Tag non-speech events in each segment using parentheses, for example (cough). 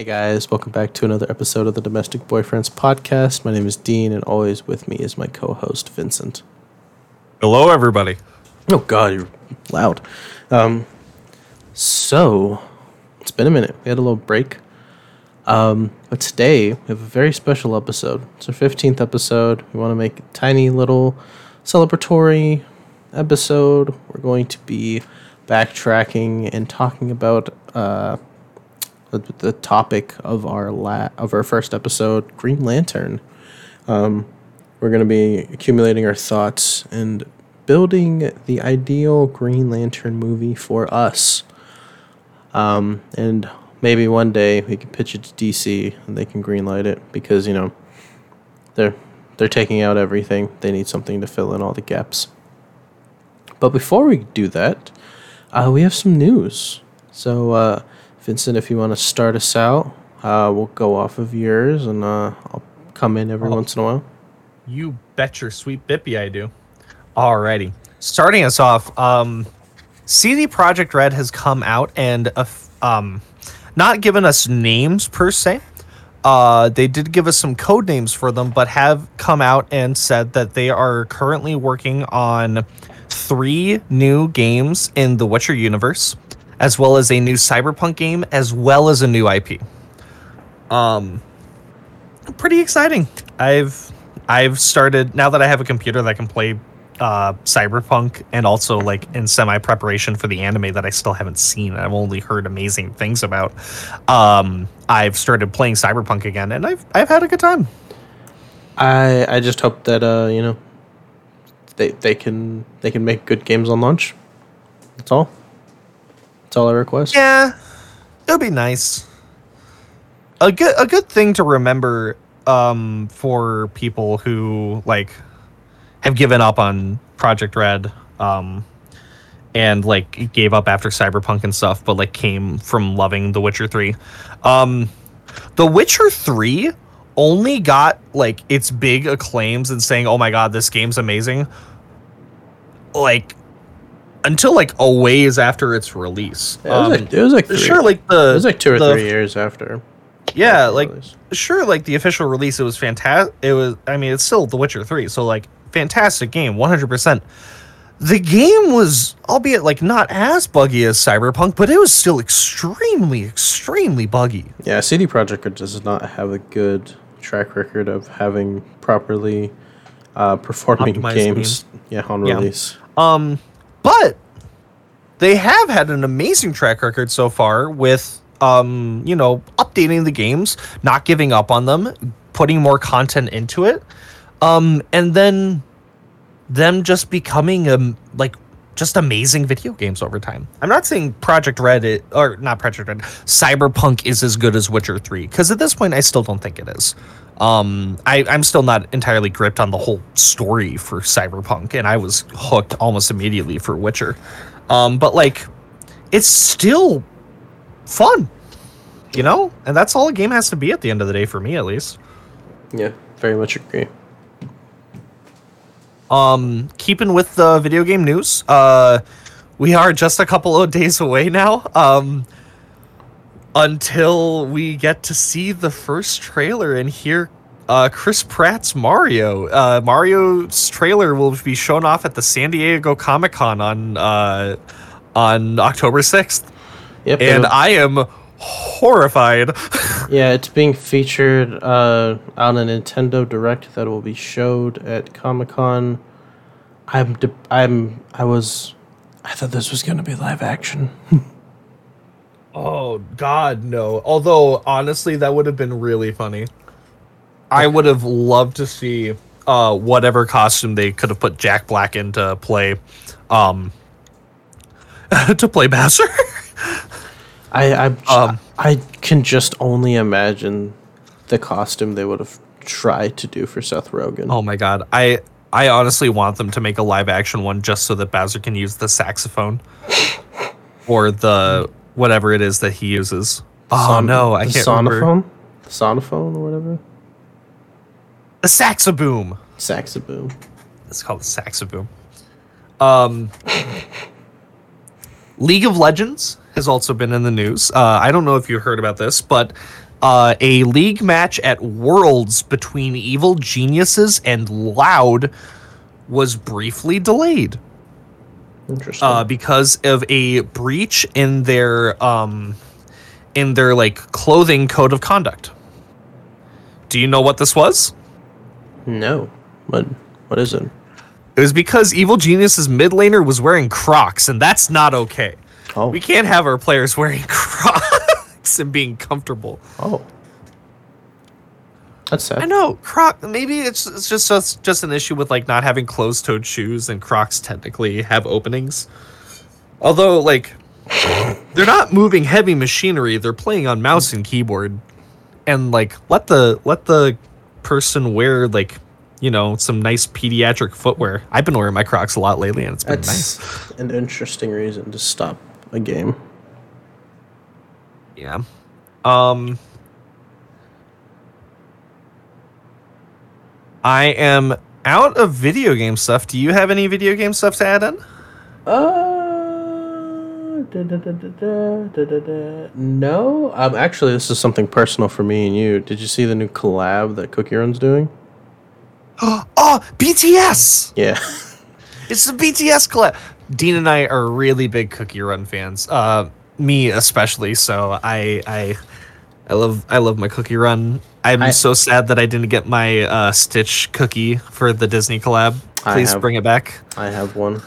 Hey guys, welcome back to another episode of the Domestic Boyfriends podcast. My name is Dean, and always with me is my co host, Vincent. Hello, everybody. Oh god, you're loud. Um, so, it's been a minute. We had a little break. Um, but today, we have a very special episode. It's our 15th episode. We want to make a tiny little celebratory episode. We're going to be backtracking and talking about uh, the, topic of our la- of our first episode, Green Lantern. Um, we're going to be accumulating our thoughts and building the ideal Green Lantern movie for us. Um, and maybe one day we can pitch it to DC and they can greenlight it because you know they're they're taking out everything. They need something to fill in all the gaps. But before we do that, uh, we have some news. So, uh, Vincent, if you want to start us out, uh, we'll go off of yours and uh, I'll come in every Oh. once in a while. You bet your sweet bippy I do. Alrighty. Starting us off, um, CD Projekt Red has come out and uh, um, not given us names per se. Uh, they did give us some code names for them, but have come out and said that they are currently working on three new games in the Witcher universe, as well as a new Cyberpunk game, as well as a new IP. Um, pretty exciting. I've I've started now that I have a computer that can play uh, Cyberpunk and also like in semi preparation for the anime that I still haven't seen. I've only heard amazing things about. Um, I've started playing Cyberpunk again, and I've I've had a good time. I I just hope that uh you know they they can they can make good games on launch. That's all. That's all I request. Yeah, it would be nice. A good a good thing to remember um, for people who like have given up on Projekt Red um, and like gave up after Cyberpunk and stuff, but like came from loving The Witcher Three. Um, the Witcher Three only got like its big acclaims and saying, "Oh my god, this game's amazing." Like until like a ways after its release. Yeah, it was Um, like it was like three, sure like the it was like two or the- three years after. yeah the like release. sure like the official release it was fantastic it was i mean it's still the witcher 3 so like fantastic game 100% the game was albeit like not as buggy as cyberpunk but it was still extremely extremely buggy Yeah, CD Projekt Red does not have a good track record of having properly uh, performing Optimized games. Yeah, on Yeah. release. Um, but they have had an amazing track record so far with um, you know, updating the games, not giving up on them, putting more content into it, um, and then them just becoming um like just amazing video games over time. I'm not saying Projekt Red i- or not Projekt Red, Cyberpunk is as good as Witcher 3 because at this point I still don't think it is. Um, I, I'm still not entirely gripped on the whole story for Cyberpunk, and I was hooked almost immediately for Witcher. Um, but like, it's still fun, you know, and that's all a game has to be at the end of the day for me, at least. Yeah, very much agree. Um, keeping with the video game news, uh, we are just a couple of days away now. Um, until we get to see the first trailer and hear uh, Chris Pratt's Mario. Uh, Mario's trailer will be shown off at the San Diego Comic Con on uh, on October sixth, Yep. and I am horrified. (laughs) yeah, it's being featured uh, on a Nintendo Direct that will be showed at Comic Con. I'm de- I'm I was I thought this was gonna be live action. (laughs) Oh God, no! Although honestly, that would have been really funny. I would have loved to see uh, whatever costume they could have put Jack Black into play, um, (laughs) to play Bowser. I I Um, I can just only imagine the costume they would have tried to do for Seth Rogen. oh my God, I I honestly want them to make a live action one just so that Bowser can use the saxophone or the whatever it is that he uses. Oh Son- no, I the can't remember. sonophone, the sonophone or whatever. The saxaboom. Saxaboom. It's called Saxaboom. Um, (laughs) League of Legends has also been in the news. Uh, I don't know if you heard about this, but uh, a league match at Worlds between Evil Geniuses and Loud was briefly delayed Interesting. uh, because of a breach in their um, in their like clothing code of conduct. Do you know what this was? no. What? What is it? It was because Evil Genius's mid laner was wearing Crocs, and that's not okay. Oh. We can't have our players (laughs) wearing Crocs and being comfortable. Oh. That's sad. I know Croc. Maybe it's, it's just it's just an issue with like not having closed-toed shoes, and Crocs technically have openings. Although, like, they're not moving heavy machinery; they're playing on mouse and keyboard, and like let the let the person wear like you know some nice pediatric footwear. I've been wearing my Crocs a lot lately, and it's been nice. An interesting reason to stop a game. Yeah. Um I am out of video game stuff. Do you have any video game stuff to add in? Uh, da, da, da, No, um, actually, this is something personal for me and you. Did you see the new collab that Cookie Run's doing? (gasps) oh, BTS! Yeah. (laughs) it's the BTS collab. Dean and I are really big Cookie Run fans. Uh, me especially. So I, I I love I love my Cookie Run. I'm I- so sad that I didn't get my uh Stitch cookie for the Disney collab. Please have- bring it back. I have one.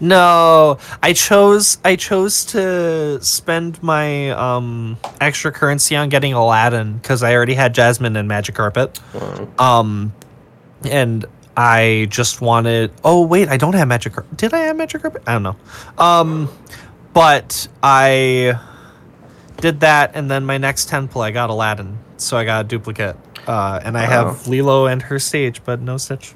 No, I chose I chose to spend my um extra currency on getting Aladdin because I already had Jasmine and Magic Carpet. Wow. Um, and I just wanted. Oh wait, I don't have Magic Carpet. Did I have Magic Carpet? I don't know. Um, but I did that, and then my next temple I got Aladdin, so I got a duplicate. Uh, and I Wow. have Lilo and her stage, but no Stitch.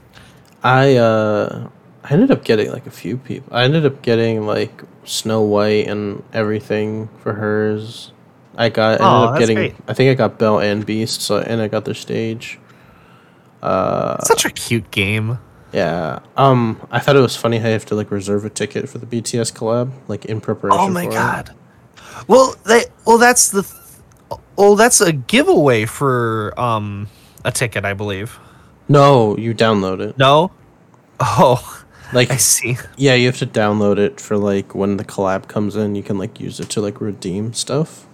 I uh I ended up getting like a few people. I ended up getting like Snow White and everything for hers. I got I ended up that's getting great. I think I got Belle and Beast, so and I got their stage. Uh Such a cute game. yeah. Um I thought it was funny how you have to like reserve a ticket for the BTS collab, like in preparation. Oh my for it. Well, they well that's the th- well that's a giveaway for um a ticket, I believe. No, you download it. No. Oh, Like (laughs) I see. yeah, you have to download it for like when the collab comes in, you can like use it to like redeem stuff.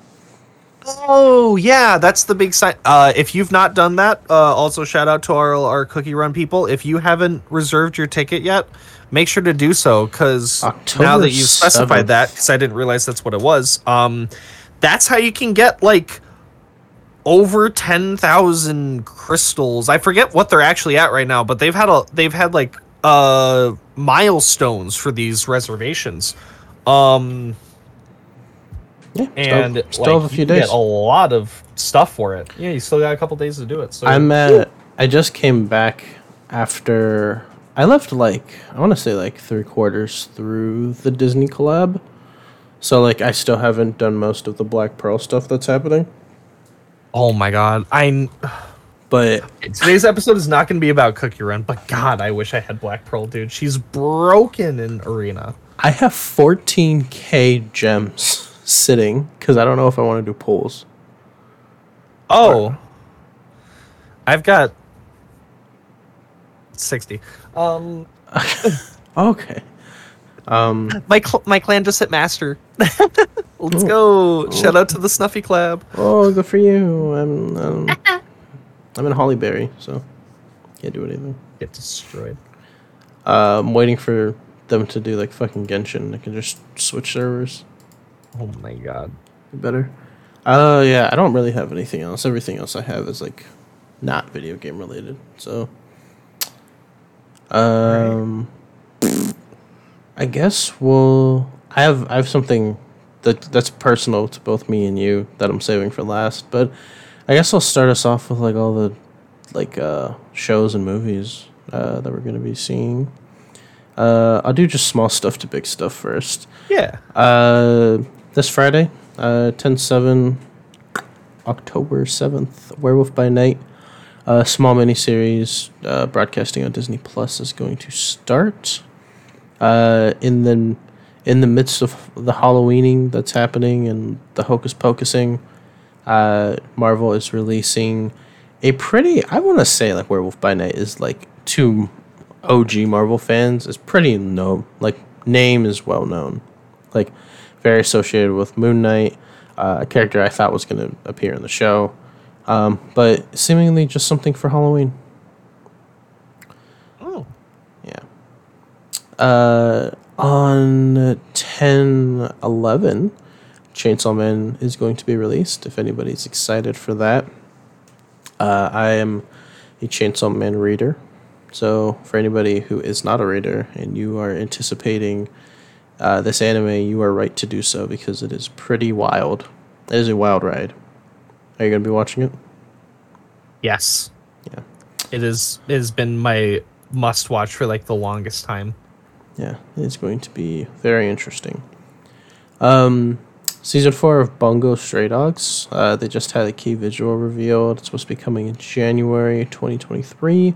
Oh yeah, that's the big sign. Uh, if you've not done that, uh, also shout out to our our Cookie Run people. If you haven't reserved your ticket yet, make sure to do so because now that you've specified 7th. that, because I didn't realize that's what it was. Um, that's how you can get like over ten thousand crystals. I forget what they're actually at right now, but they've had a they've had like uh milestones for these reservations. Um, Yeah, and still, still like, have a few days. Get a lot of stuff for it. Yeah, you still got a couple days to do it. So I'm uh, at. I just came back after I left like I want to say like three quarters through the Disney collab. So like I still haven't done most of the Black Pearl stuff that's happening. oh my god, I But today's episode is not going to be about Cookie Run, but God, I wish I had Black Pearl, dude. She's broken in Arena. I have 14k gems sitting because I don't know if I want to do pulls. Oh, I've got sixty. Um, (laughs) Okay. Um. my cl- my clan just hit master. (laughs) Let's go! Shout out to the Snuffy Club. Oh, good for you. I'm. Um, I'm in Hollyberry, so can't do anything. Get destroyed. Uh, I'm waiting for them to do like fucking Genshin. I can just switch servers. Oh my god. Be better. Uh, yeah, I don't really have anything else. Everything else I have is like not video game related. So, um, I guess we'll. I have I have something that that's personal to both me and you that I'm saving for last. But I guess I'll start us off with like all the like uh shows and movies uh that we're gonna be seeing. Uh, I'll do just small stuff to big stuff first. Yeah. Uh, this Friday, uh, 10 7, October 7th, Werewolf by Night, a small miniseries uh, broadcasting on Disney Plus is going to start. Uh, in the in the midst of the Halloweening that's happening and the hocus pocusing, uh, Marvel is releasing a pretty, I want to say, like Werewolf by Night is like to OG Marvel fans is pretty known. Like name is well known, like very associated with Moon Knight, uh, a character I thought was going to appear in the show, um, but seemingly just something for Halloween. Oh, Yeah. Uh, on 10 11, Chainsaw Man is going to be released if anybody's excited for that. Uh, I am a Chainsaw Man reader. So, for anybody who is not a reader and you are anticipating uh, this anime, you are right to do so because it is pretty wild. It is a wild ride. Are you going to be watching it? yes. Yeah. It is. It has been my must watch for like the longest time. Yeah, it's going to be very interesting. Um, season four of Bungo Stray Dogs. Uh, they just had a key visual revealed. It's supposed to be coming in January 2023.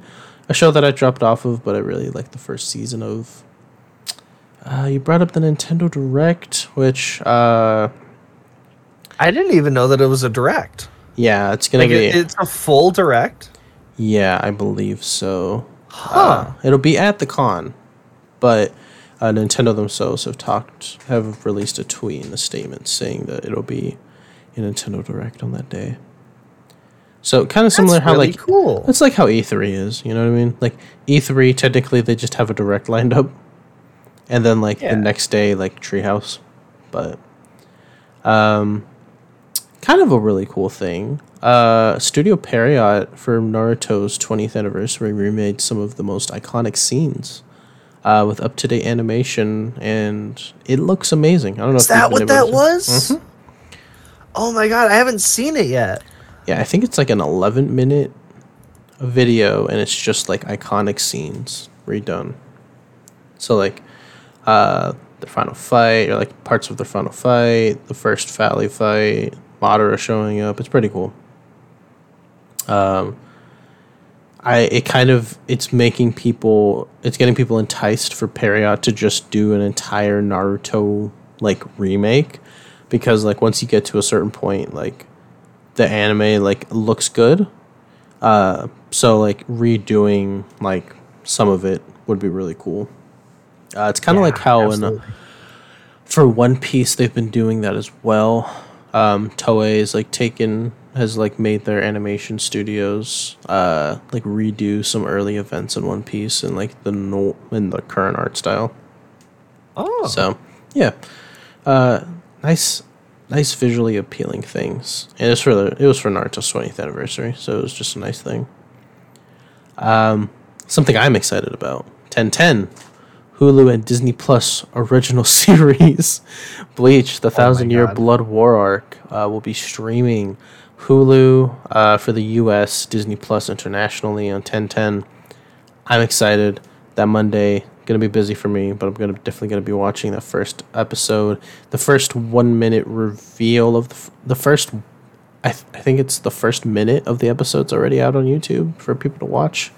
A show that I dropped off of, but I really like the first season of. Uh, you brought up the Nintendo Direct, which, uh, I didn't even know that it was a direct. yeah, it's gonna Like be. it, it's a full direct. Yeah, I believe so. Huh. Uh, it'll be at the con, but uh, Nintendo themselves have talked, have released a tweet and a statement saying that it'll be a Nintendo Direct on that day. So kind of similar That's how really like cool. it's like how E3 is, you know what I mean? Like E3 technically they just have a direct lined up, and then like Yeah. the next day like Treehouse, but um, kind of a really cool thing. Uh, Studio Pierrot for Naruto's 20th anniversary remade some of the most iconic scenes. Uh, with up to date animation, and it looks amazing. I don't know. Is if that what that to- was? Mhm. Oh my god, I haven't seen it yet. Yeah, I think it's like an 11 minute video and it's just like iconic scenes redone. So like uh the final fight or like parts of the final fight, the first Valley fight, Madara showing up. It's pretty cool. Um I it kind of it's making people it's getting people enticed for Pierrot to just do an entire Naruto like remake because like once you get to a certain point like the anime like looks good. Uh, so like redoing like some of it would be really cool. Uh, it's kind of like how in uh, for One Piece they've been doing that as well. Um, Toei is like taken has like made their animation studios uh like redo some early events in One Piece and like the no in the current art style. Oh, So, yeah, uh, nice, nice visually appealing things. And it's for the it was for Naruto's twentieth anniversary, so it was just a nice thing. Um, something I'm excited about: ten ten, Hulu and Disney Plus original (laughs) series, Bleach: The Thousand Year God. Blood War arc uh, will be streaming. Hulu uh, for the U.S., Disney Plus internationally on ten ten. I'm excited. That Monday gonna be busy for me, but I'm gonna definitely gonna be watching the first episode, the first one minute reveal of the, f- the first. I, th- I think it's the first minute of the episode's already out on YouTube for people to watch.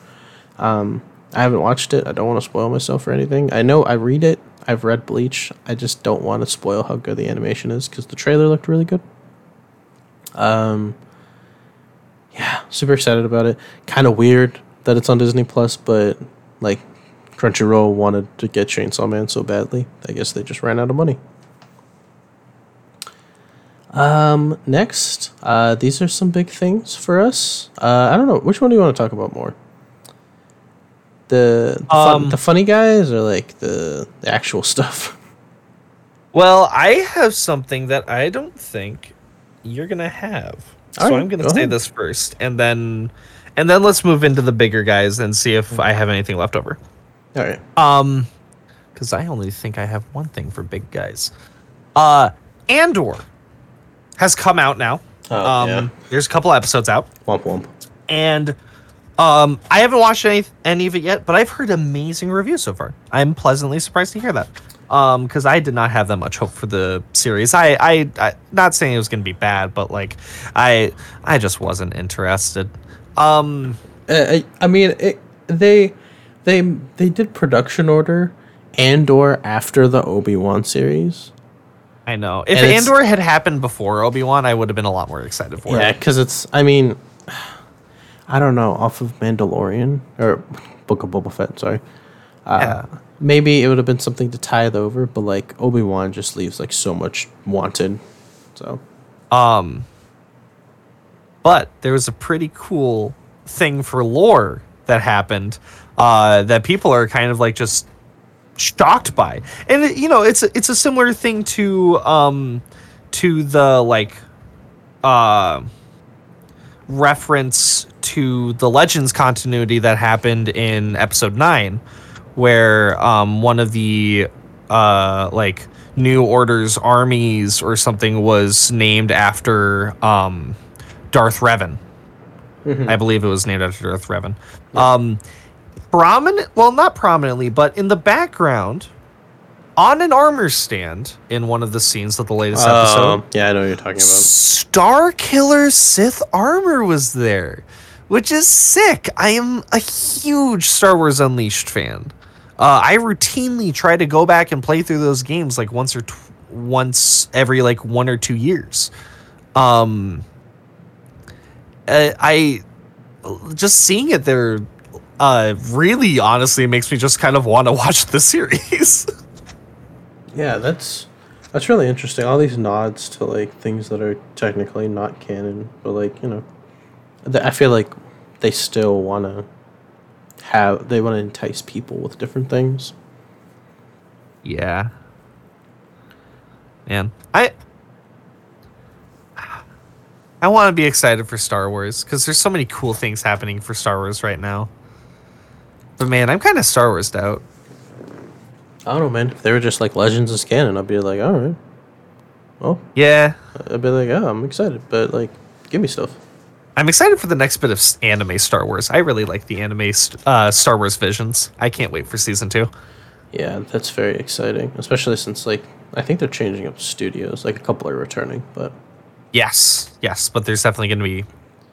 Um, I haven't watched it. I don't want to spoil myself or anything. I know I read it. I've read Bleach. I just don't want to spoil how good the animation is because the trailer looked really good. Um, yeah, super excited about it. Kind of weird that it's on Disney Plus, but like Crunchyroll wanted to get Chainsaw Man so badly. I guess they just ran out of money. Um, next, uh, these are some big things for us. Uh, I don't know which one do you want to talk about more. The the, fun, Um, the funny guys or like the, the actual stuff. (laughs) well, I have something that I don't think you're gonna have. So All right, I'm gonna go say ahead. this first, and then, and then let's move into the bigger guys and see if I have anything left over. All right. Um, because I only think I have one thing for big guys. Uh, Andor has come out now. Oh, um, yeah. there's a couple episodes out, Womp womp. and um, I haven't watched any any of it yet, but I've heard amazing reviews so far. I'm pleasantly surprised to hear that. Um, because I did not have that much hope for the series. I, I, I not saying it was going to be bad, but like, I, I just wasn't interested. Um, I, I mean, it, they they they did production order Andor after the Obi Wan series, I know. If And Andor had happened before Obi Wan, I would have been a lot more excited for Yeah, it. because it's. I mean, I don't know. Off of Mandalorian or Book of Boba Fett. Sorry. Uh, Yeah. Maybe it would have been something to tie it over, but like Obi Wan just leaves like so much wanted. So Um, but there was a pretty cool thing for lore that happened uh, that people are kind of like just shocked by, and you know, it's it's a similar thing to um, to the like uh, reference to the Legends continuity that happened in Episode Nine, where um, one of the uh, like New Order's armies or something was named after um, Darth Revan. I believe it was named after Darth Revan. Um, prominent, well, not prominently, but in the background, on an armor stand in one of the scenes of the latest episode, Um, yeah, I know what you're talking about. Star Killer Sith armor was there, which is sick. I am a huge Star Wars Unleashed fan. Uh, I routinely try to go back and play through those games like once or tw- once every like one or two years. Um, uh, I just seeing it there uh, really honestly makes me just kind of want to (laughs) watch the series. (laughs) Yeah, that's that's really interesting. All these nods to like things that are technically not canon, but like you know, th- I feel like they still want to have they want to entice people with different things. Yeah. Man, I I want to be excited for Star Wars because there's so many cool things happening for Star Wars right now. But man, I'm kind of Star Wars out. I don't know, man. If they were just like Legends is canon, I'd be like, all right. Well, Yeah, I'd be like, oh, I'm excited, but like, give me stuff. I'm excited for the next bit of anime Star Wars. I really like the anime uh, Star Wars Visions. I can't wait for season two. Yeah, that's very exciting, especially since like I think they're changing up studios. Like a couple are returning, but Yes, yes, but there's definitely going to be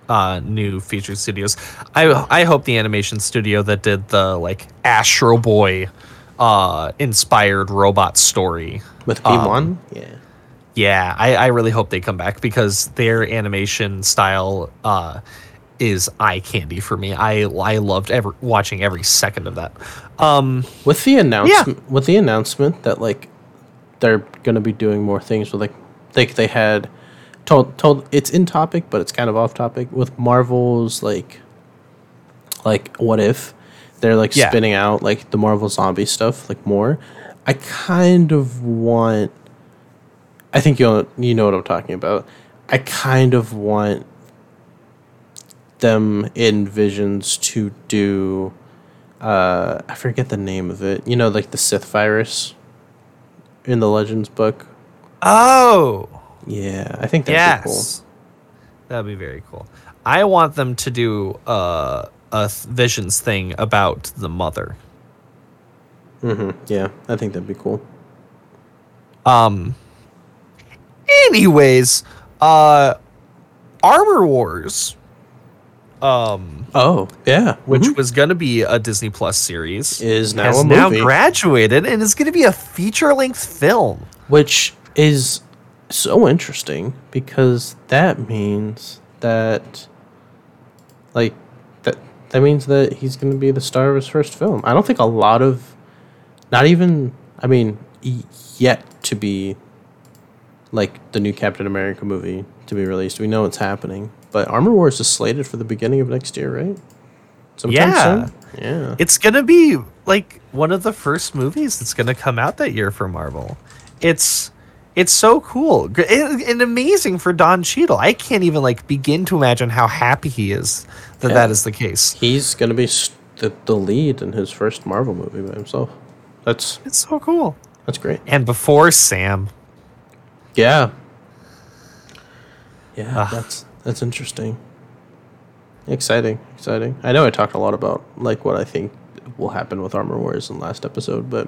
uh, new featured studios. I I hope the animation studio that did the like Astro Boy uh, inspired robot story. with B Um, one, yeah. Yeah, I, I really hope they come back because their animation style uh, is eye candy for me. I I loved every, watching every second of that. Um, With the announcement, yeah. with the announcement that like they're gonna be doing more things with like like they had told told it's in topic, but it's kind of off topic with Marvel's like like what if they're like Yeah. spinning out like the Marvel zombie stuff like more. I kind of want. I think you know, you know what I'm talking about. I kind of want them in Visions to do uh I forget the name of it. You know, like the Sith virus in the Legends book. oh, Yeah, I think that'd be cool. that'd be very cool. I want them to do uh, a th- Visions thing about the mother. hmm Yeah, I think that'd be cool. Um. Anyways, uh, Armor Wars, um, Oh, yeah. which mhm. was gonna be a Disney Plus series, is now has a now graduated and is gonna be a feature-length film. which is so interesting because that means that like that means that he's going to be the star of his first film. I don't think a lot of not even I mean yet to be like the new Captain America movie to be released. We know it's happening, but Armor Wars is slated for the beginning of next year, right? Sometime Yeah. soon? Yeah. It's gonna be like one of the first movies that's gonna come out that year for Marvel. It's it's so cool and, amazing for Don Cheadle. I can't even like begin to imagine how happy he is that Yeah. that is the case. He's going to be st- the, the lead in his first Marvel movie by himself. That's It's so cool. that's great. And before Sam, Yeah. Yeah, Ugh. that's that's interesting. Exciting, exciting. I know I talked a lot about like what I think will happen with Armor Wars in last episode, but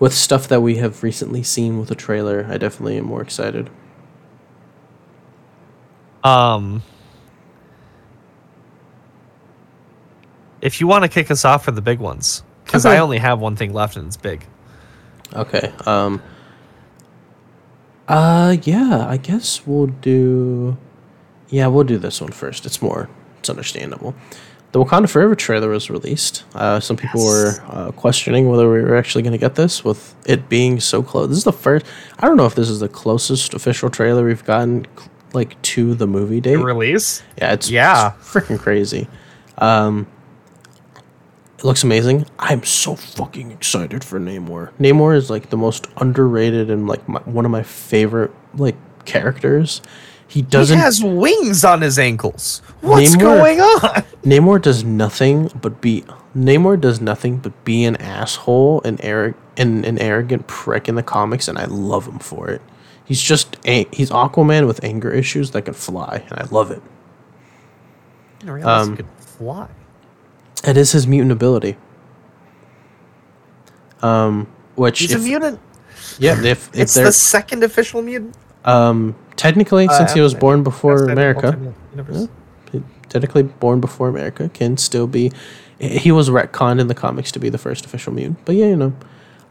with stuff that we have recently seen with the trailer, I definitely am more excited. um, if you want to kick us off for the big ones, because Okay. I only have one thing left and it's big. Okay. Um Uh, yeah, I guess we'll do. Yeah, we'll do this one first. It's more, it's understandable. The Wakanda Forever trailer was released. Uh, some people Yes. were uh, questioning whether we were actually going to get this with it being so close. This is the first. I don't know if this is the closest official trailer we've gotten, like to the movie date. Release? Yeah, it's Yeah. it's freaking crazy. Um, it looks amazing. I'm so fucking excited for Namor. Namor is like the most underrated and like my, one of my favorite like characters. He doesn't. he has wings on his ankles. What's Namor- going on? Namor does nothing but be. Namor does nothing but be an asshole and arrogant and an arrogant prick in the comics, and I love him for it. He's just he's Aquaman with anger issues that can fly, and I love it. I didn't realize Um, he could fly. It is his mutant ability. Um, which He's a mutant. yeah, if, if It's the second official mutant. um technically since he Uh, was born before America, universe. technically born before America, can still be. He was retconned in the comics to be the first official mutant, but yeah, you know,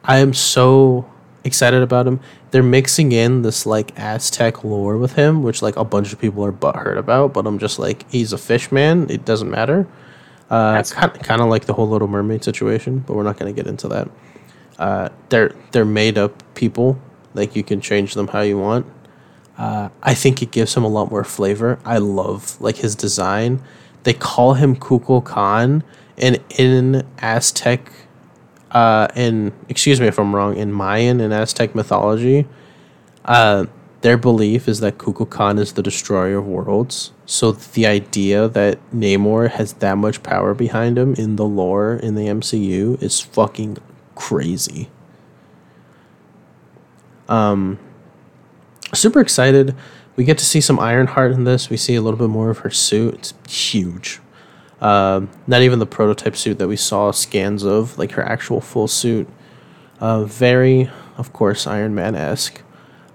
I am so excited about him. They're mixing in this like Aztec lore with him, which like a bunch of people are butthurt about, but I'm just like, he's a fish man. It doesn't matter. Uh, kind kind of like the whole Little Mermaid situation, but we're not going to get into that. Uh, they're they're made up people. Like you can change them how you want. Uh, I think it gives him a lot more flavor. I love like his design. They call him Kukulkan, and in Aztec, uh, in excuse me if I'm wrong, in Mayan and Aztec mythology, uh, their belief is that Kukulkan is the destroyer of worlds. So the idea that Namor has that much power behind him in the lore in the MCU is fucking crazy. Um, super excited. We get to see some Ironheart in this. We see a little bit more of her suit. It's huge. Um, not even the prototype suit that we saw scans of, like her actual full suit. Uh, very, of course, Iron Man esque,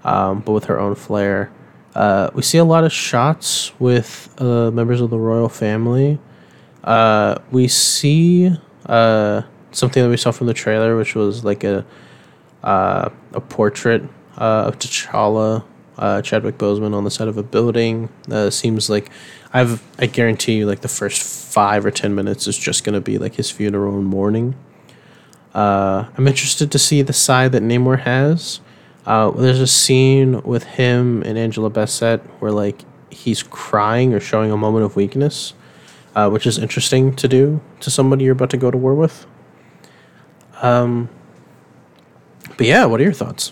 um, but with her own flair. Uh, we see a lot of shots with uh, members of the royal family. Uh, we see uh, something that we saw from the trailer, which was like a uh, a portrait of T'Challa, uh, Chadwick Boseman on the side of a building. Uh, seems like I've I guarantee you like the first five or ten minutes is just gonna be like his funeral and mourning. Uh, I'm interested to see the side that Namor has. Uh, there's a scene with him and Angela Bassett where like he's crying or showing a moment of weakness, uh, which is interesting to do to somebody you're about to go to war with. Um, but yeah, what are your thoughts?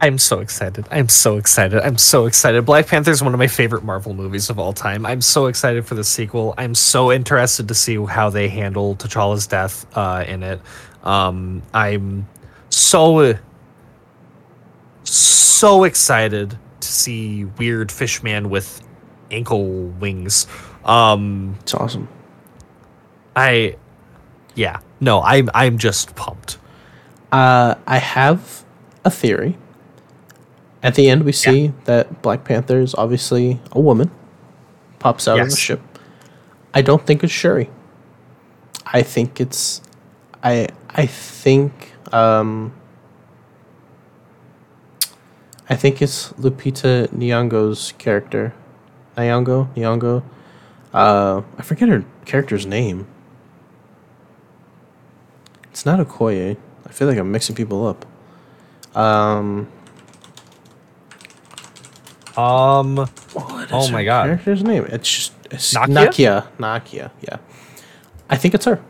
I'm so excited. I'm so excited. I'm so excited. Black Panther is one of my favorite Marvel movies of all time. I'm so excited for the sequel. I'm so interested to see how they handle T'Challa's death uh, in it. Um, I'm so so excited to see weird fish man with ankle wings. Um, It's awesome. I yeah no I'm I'm just pumped. Uh, I have a theory. At the end, we see that Black Panther is obviously a woman, pops out of the ship. I don't think it's Shuri. I think it's, I I think um. I think it's Lupita Nyong'o's character, Nyong'o, Nyong'o. Uh, I forget her character's name. It's not Okoye. I feel like I'm mixing people up. Um, Um, what Oh my God. character's name? It's just it's Nakia? Nakia. Nakia. Yeah, I think it's her.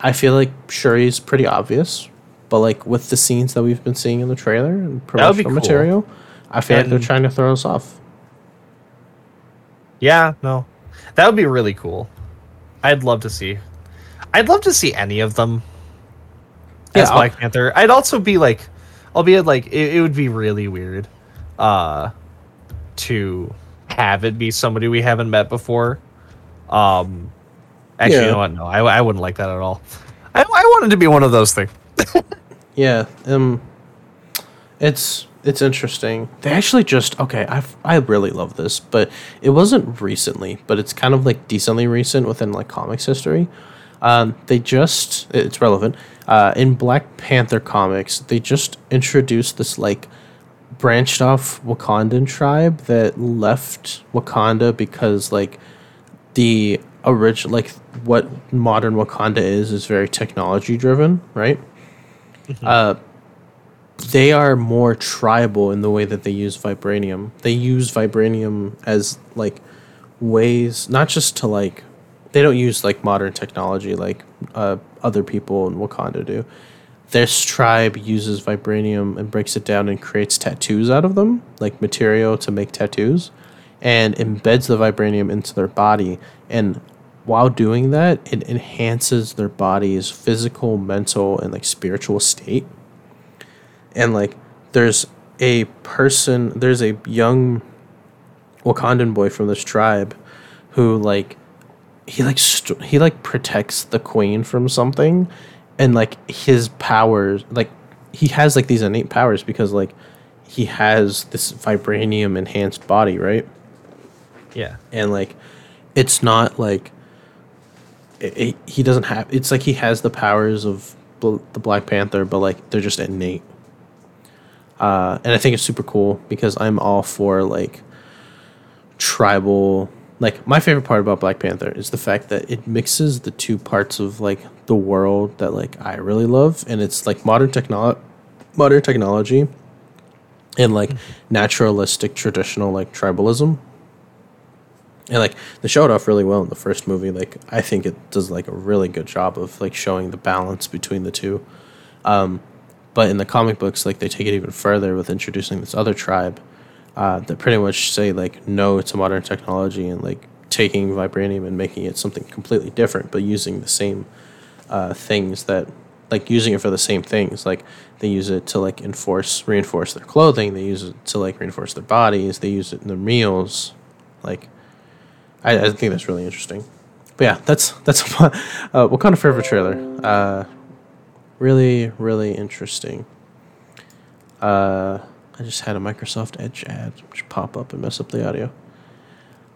I feel like Shuri's pretty obvious, but like with the scenes that we've been seeing in the trailer and promotional cool. material, I feel like they're trying to throw us off. Yeah, no. That would be really cool. I'd love to see. I'd love to see any of them Yeah, as I'll- Black Panther. I'd also be like, albeit like it, it would be really weird, uh, to have it be somebody we haven't met before. Um, actually, Yeah. you know what? No, I, I wouldn't like that at all. I, I wanted to be one of those things. (laughs) Yeah, um, it's it's interesting. They actually just okay. I I really love this, but it wasn't recently, but it's kind of like decently recent within like comics history. Um, they just it's relevant. Uh, in Black Panther comics, they just introduced this like branched off Wakandan tribe that left Wakanda because like the original like what modern Wakanda is is very technology driven, right? Uh, they are more tribal in the way that they use vibranium. They use vibranium as like ways not just to like they don't use like modern technology like uh, other people in Wakanda do. This tribe uses vibranium and breaks it down and creates tattoos out of them, like material to make tattoos, and embeds the vibranium into their body. And while doing that, it enhances their body's physical, mental, and like spiritual state. And like, there's a person, there's a young Wakandan boy from this tribe who like he like st- he like protects the queen from something and like his powers like he has like these innate powers because like he has this vibranium enhanced body right Yeah. and like it's not like it, it- he doesn't have it's like he has the powers of bl- the black panther but like they're just innate uh, and i think it's super cool because i'm all for like tribal like my favorite part about black panther is the fact that it mixes the two parts of like the world that like i really love and it's like modern technology modern technology and like naturalistic traditional like tribalism. And like they show it off really well in the first movie. Like i think it does like a really good job of like showing the balance between the two. Um, but in the comic books like they take it even further with introducing this other tribe uh, that pretty much say like no to modern technology and like taking vibranium and making it something completely different but using the same uh, things that like using it for the same things like they use it to like enforce reinforce their clothing they use it to like reinforce their bodies they use it in their meals like I, I think that's really interesting. But yeah, that's that's (laughs) uh, Wakanda Forever trailer. Uh, really, really interesting. Uh, I just had a Microsoft Edge ad which pop up and mess up the audio.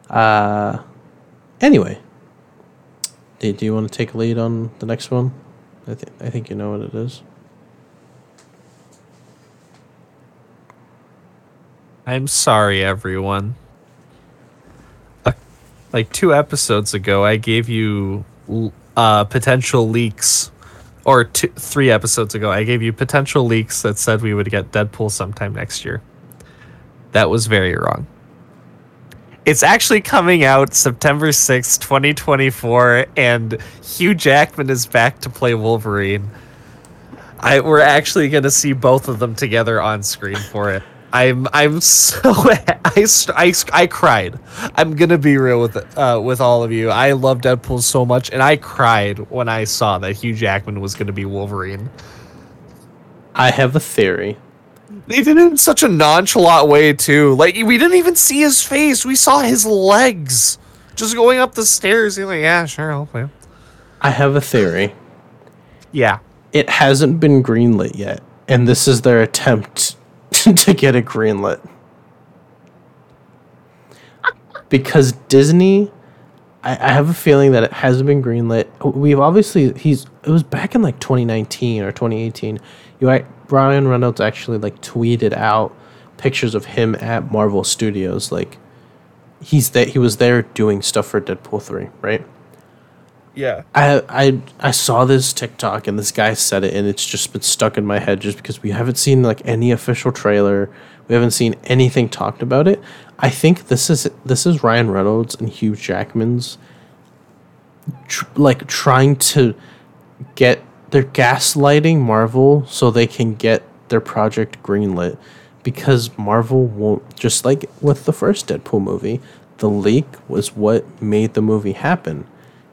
Uh, anyway, do, do you want to take a lead on the next one? I think I think you know what it is. I'm sorry, everyone. Uh, like two episodes ago, I gave you uh, potential leaks, or two, three episodes ago, I gave you potential leaks that said we would get Deadpool sometime next year. That was very wrong. It's actually coming out September 6th, 2024, and Hugh Jackman is back to play Wolverine. I we're actually going to see both of them together on screen for it. I'm I'm so (laughs) I, I, I cried. I'm gonna be real with uh with all of you. I love Deadpool so much, and I cried when I saw that Hugh Jackman was gonna be Wolverine. I have a theory. They did it in such a nonchalant way too. Like we didn't even see his face. We saw his legs just going up the stairs. He's like, yeah, sure, I'll play. I have a theory. Yeah, it hasn't been greenlit yet, and this is their attempt to get it greenlit. Because Disney, I, I have a feeling that it hasn't been greenlit. We've obviously he's it was back in like 2019 or 2018. You Ryan Reynolds actually like tweeted out pictures of him at Marvel Studios, like he's that he was there doing stuff for Deadpool three, right? Yeah. I I I saw this TikTok and this guy said it and it's just been stuck in my head just because we haven't seen like any official trailer. We haven't seen anything talked about it. I think this is this is Ryan Reynolds and Hugh Jackman's tr- like trying to get they're gaslighting Marvel so they can get their project greenlit because Marvel won't just like with the first Deadpool movie, the leak was what made the movie happen.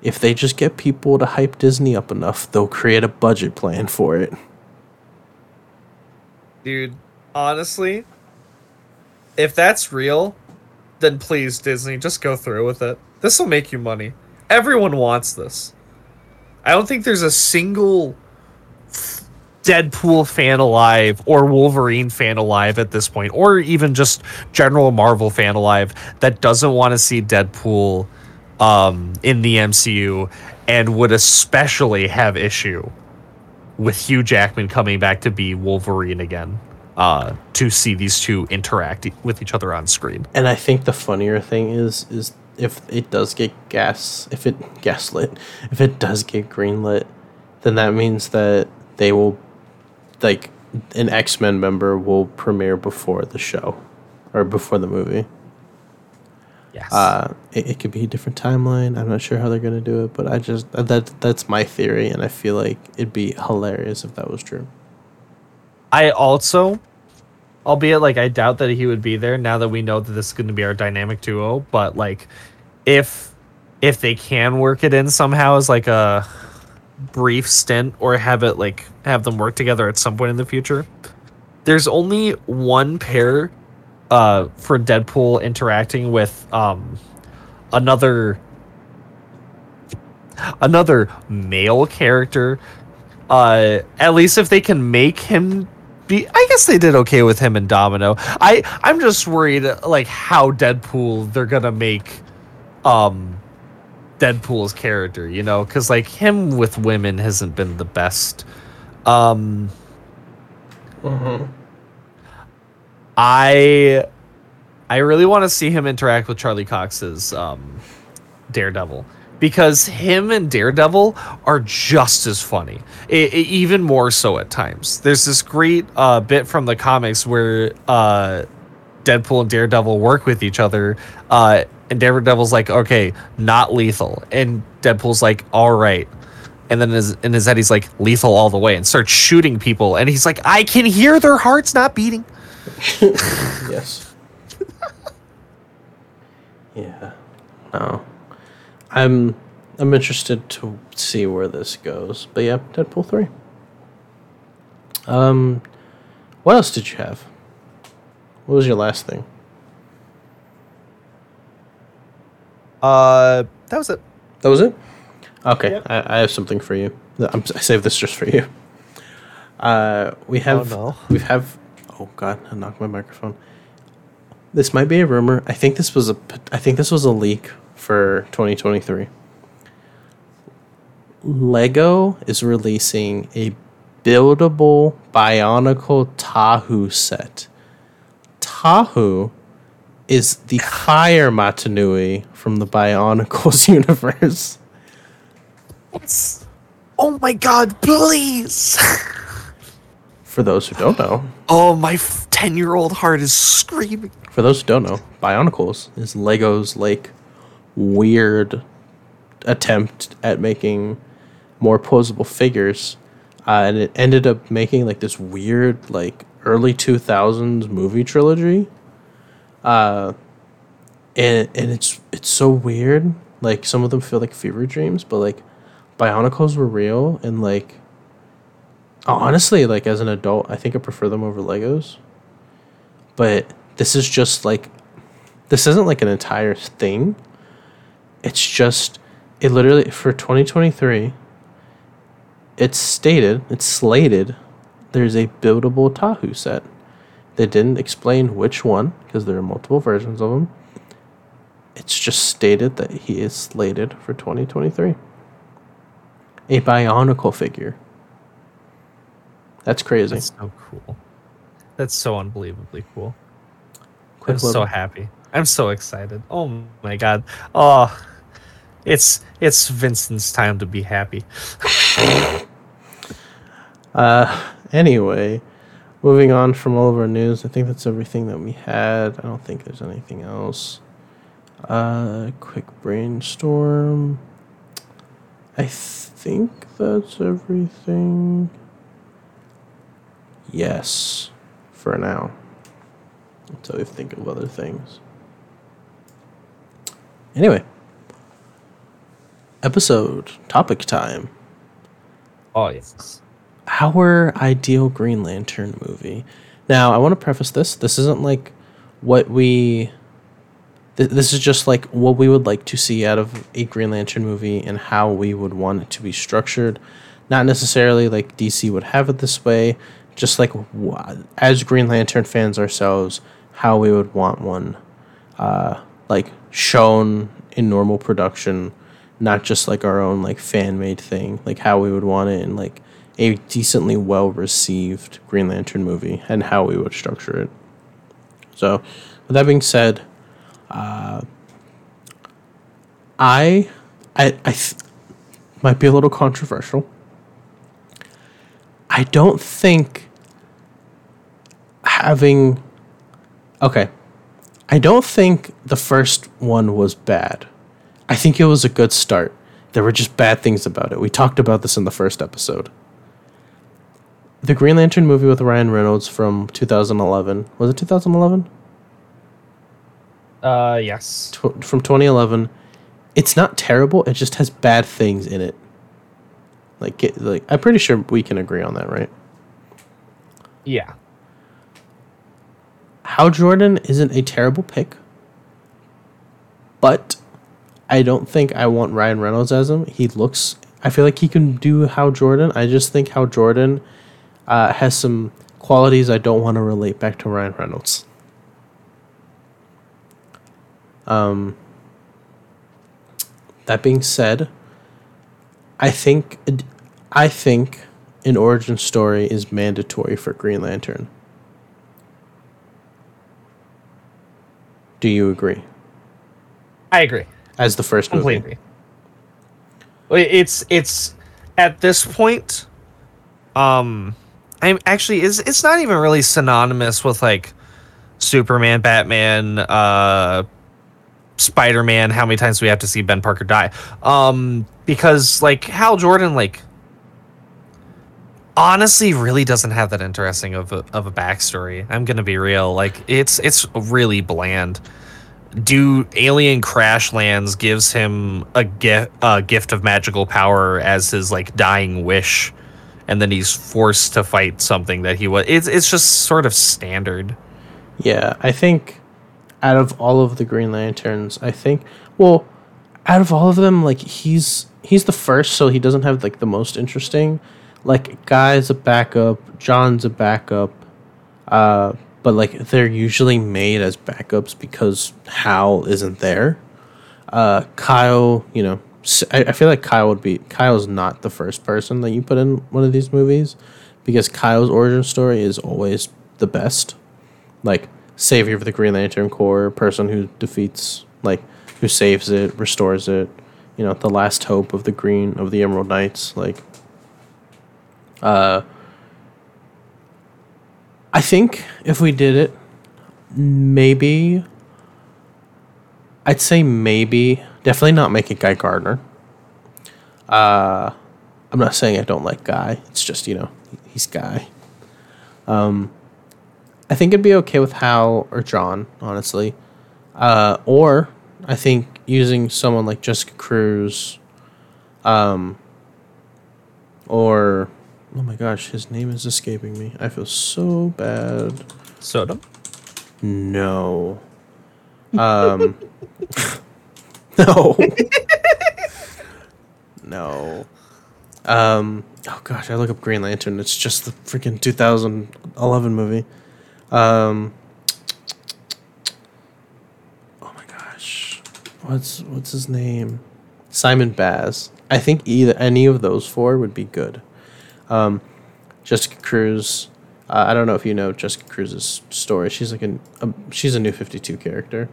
If they just get people to hype Disney up enough, they'll create a budget plan for it. Dude, honestly, if that's real, then please, Disney, just go through with it. This will make you money. Everyone wants this. I don't think there's a single Deadpool fan alive or Wolverine fan alive at this point, or even just general Marvel fan alive that doesn't want to see Deadpool um, in the MCU, and would especially have issue with Hugh Jackman coming back to be Wolverine again. Uh, to see these two interact with each other on screen. And I think the funnier thing is is if it does get gas if it gaslit if it does get greenlit, then that means that they will like an X Men member will premiere before the show or before the movie. Yes. Uh, it, it could be a different timeline. I'm not sure how they're gonna do it, but I just that that's my theory, and I feel like it'd be hilarious if that was true. I also, albeit like I doubt that he would be there now that we know that this is going to be our dynamic duo. But like, if if they can work it in somehow as like a brief stint or have it like have them work together at some point in the future, there's only one pair uh for Deadpool interacting with um another another male character uh at least if they can make him be I guess they did okay with him and Domino. I I'm just worried like how Deadpool they're to make um Deadpool's character, you know, cuz like him with women hasn't been the best. Um I I really want to see him interact with Charlie Cox's um Daredevil because him and Daredevil are just as funny, I- I- even more so at times. There's this great uh, bit from the comics where uh, Deadpool and Daredevil work with each other, uh, and Daredevil's like, "Okay, not lethal," and Deadpool's like, "All right." And then in his, in his head, he's like, lethal all the way, and starts shooting people. And he's like, I can hear their hearts not beating. (laughs) Yes. yeah. No. I'm I'm interested to see where this goes. But yeah, Deadpool 3. Um what else did you have? What was your last thing? Uh, that was it. That was it? Okay, Yep. I, I have something for you. I'm, I saved this just for you. Uh, we have no. we have. Oh God! I knocked my microphone. This might be a rumor. I think this was a I think this was a leak for 2023. Lego is releasing a buildable Bionicle Tahu set. Tahu is the fire Matanui from the Bionicles (laughs) universe. Oh my god, please! (laughs) For those who don't know, Oh, my 10 year old heart is screaming. for those who don't know, Bionicles is Lego's like weird attempt at making more posable figures, uh, and it ended up making like this weird like early two thousands movie trilogy. Uh, and and it's it's so weird. Like some of them feel like fever dreams, but like Bionicles were real and like Oh, honestly, like as an adult, I think I prefer them over Legos. But this is just like this isn't like an entire thing. It's just it literally for 2023 it's stated, it's slated there's a buildable Tahu set. They didn't explain which one because there are multiple versions of them. It's just stated that he is slated for 2023. A bionicle figure. That's crazy. That's so cool. That's so unbelievably cool. Quick I'm so happy. I'm so excited. Oh my god. Oh, it's it's Vincent's time to be happy. (laughs) Uh, anyway, moving on from all of our news, I think that's everything that we had. I don't think there's anything else. Uh, quick brainstorm. I think that's everything. Yes, for now. Until we think of other things. Anyway, episode topic time Oh yes. our ideal Green Lantern movie. Now, I want to preface this. This isn't like what we. Th- this is just like what we would like to see out of a Green Lantern movie and how we would want it to be structured. Not necessarily like DC would have it this way, just like as Green Lantern fans ourselves, how we would want one, uh, like shown in normal production, not just like our own like fan made thing, like how we would want it, in like a decently well received Green Lantern movie, and how we would structure it. So, with that being said, uh, I, I, I th- might be a little controversial. I don't think having okay i don't think the first one was bad. I think it was a good start. There were just bad things about it. We talked about this in the first episode. The green lantern movie with ryan reynolds from 2011 was it 2011 Uh, yes. From 2011 it's not terrible. It just has bad things in it. Like it, like i'm pretty sure we can agree on that right? Yeah. Hal Jordan isn't a terrible pick, but I don't think I want Ryan Reynolds as him. He looks, I feel like he can do Hal Jordan. I just think Hal Jordan uh, has some qualities I don't want to relate back to Ryan Reynolds. Um, that being said, I think I think an origin story is mandatory for Green Lantern. Do you agree? I agree. As the first movie. Completely. Well, It's it's at this point, um, I'm actually is it's not even really synonymous with like Superman, Batman, uh, Spider Man. How many times do we have to see Ben Parker die? Um, because like Hal Jordan, like honestly, really doesn't have that interesting of a, of a backstory. I'm gonna be real. Like it's it's really bland do alien crash lands gives him a gift a gift of magical power as his like dying wish and then he's forced to fight something that he was it's it's just sort of standard Yeah, I think out of all of the Green Lanterns, I think well, out of all of them, like he's he's the first, so he doesn't have like the most interesting. Like Guy's a backup, John's a backup, uh, but like they're usually made as backups because Hal isn't there. Uh, Kyle, you know, I feel like Kyle would be Kyle's not the first person that you put in one of these movies because Kyle's origin story is always the best like savior of the Green Lantern Corps, person who defeats like who saves it, restores it, you know, the last hope of the Green of the Emerald Knights, like uh I think if we did it maybe I'd say maybe definitely not make it Guy Gardner. Uh I'm not saying I don't like Guy. It's just, you know, he's Guy. Um, I think it'd be okay with Hal or John, honestly. Uh, or I think using someone like Jessica Cruz, um, or oh my gosh, his name is escaping me. I feel so bad. Sodom. No. Um, (laughs) no. (laughs) no. Um, oh gosh, I look up Green Lantern. It's just the freaking 2011 movie. Um, oh my gosh, what's what's his name? Simon Baz. I think either any of those four would be good. Um, Jessica Cruz. Uh, I don't know if you know Jessica Cruz's story. She's like an, a she's a new Fifty Two character.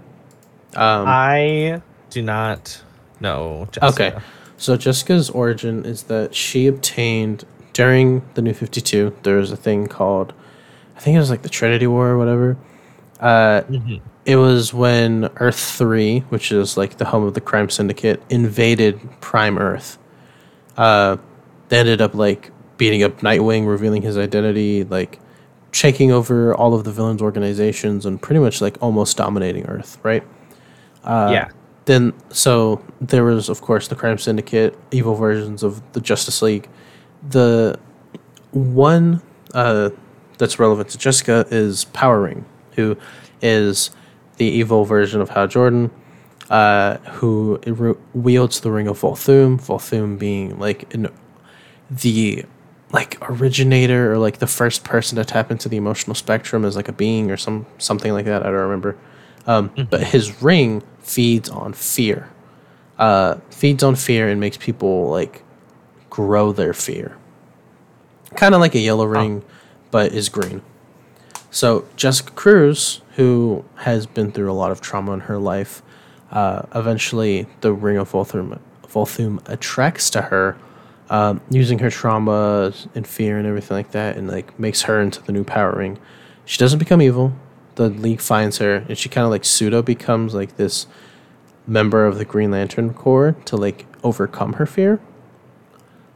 Um, I do not know. Okay. So Jessica's origin is that she obtained during the New 52, there was a thing called, I think it was like the Trinity War or whatever. Uh, It was when Earth 3, which is like the home of the crime syndicate, invaded Prime Earth. Uh, they ended up like beating up Nightwing, revealing his identity, like taking over all of the villains' organizations, and pretty much like almost dominating Earth, right? yeah. then so there was of course the crime syndicate evil versions of the justice league the one uh, that's relevant to jessica is power ring who is the evil version of hal jordan uh, who wields the ring of volthoom volthoom being like an, the like originator or like the first person to tap into the emotional spectrum as like a being or some something like that i don't remember um, but his ring feeds on fear uh, feeds on fear and makes people like grow their fear. Kind of like a yellow ring, but is green. So Jessica Cruz, who has been through a lot of trauma in her life, uh, eventually the Ring of Volthoom, Volthoom attracts to her, um, using her trauma and fear and everything like that, and like makes her into the new Power Ring. She doesn't become evil. The League finds her, and she kind of like pseudo becomes like this member of the Green Lantern Corps to like overcome her fear.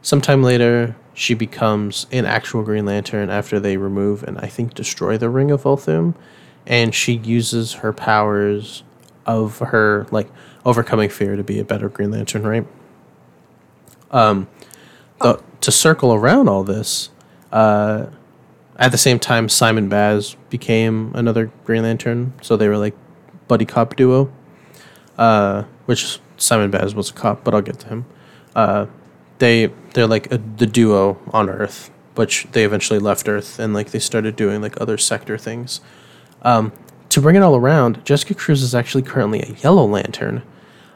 Sometime later, she becomes an actual Green Lantern after they remove and I think destroy the Ring of Volthoom, and she uses her powers of her like overcoming fear to be a better Green Lantern, right? Um, the, to circle around all this, uh, at the same time, Simon Baz became another Green Lantern, so they were like buddy cop duo. Uh, which Simon Baz was a cop, but I'll get to him. Uh, they they're like a, the duo on Earth, which they eventually left Earth and like they started doing like other sector things. Um, to bring it all around, Jessica Cruz is actually currently a Yellow Lantern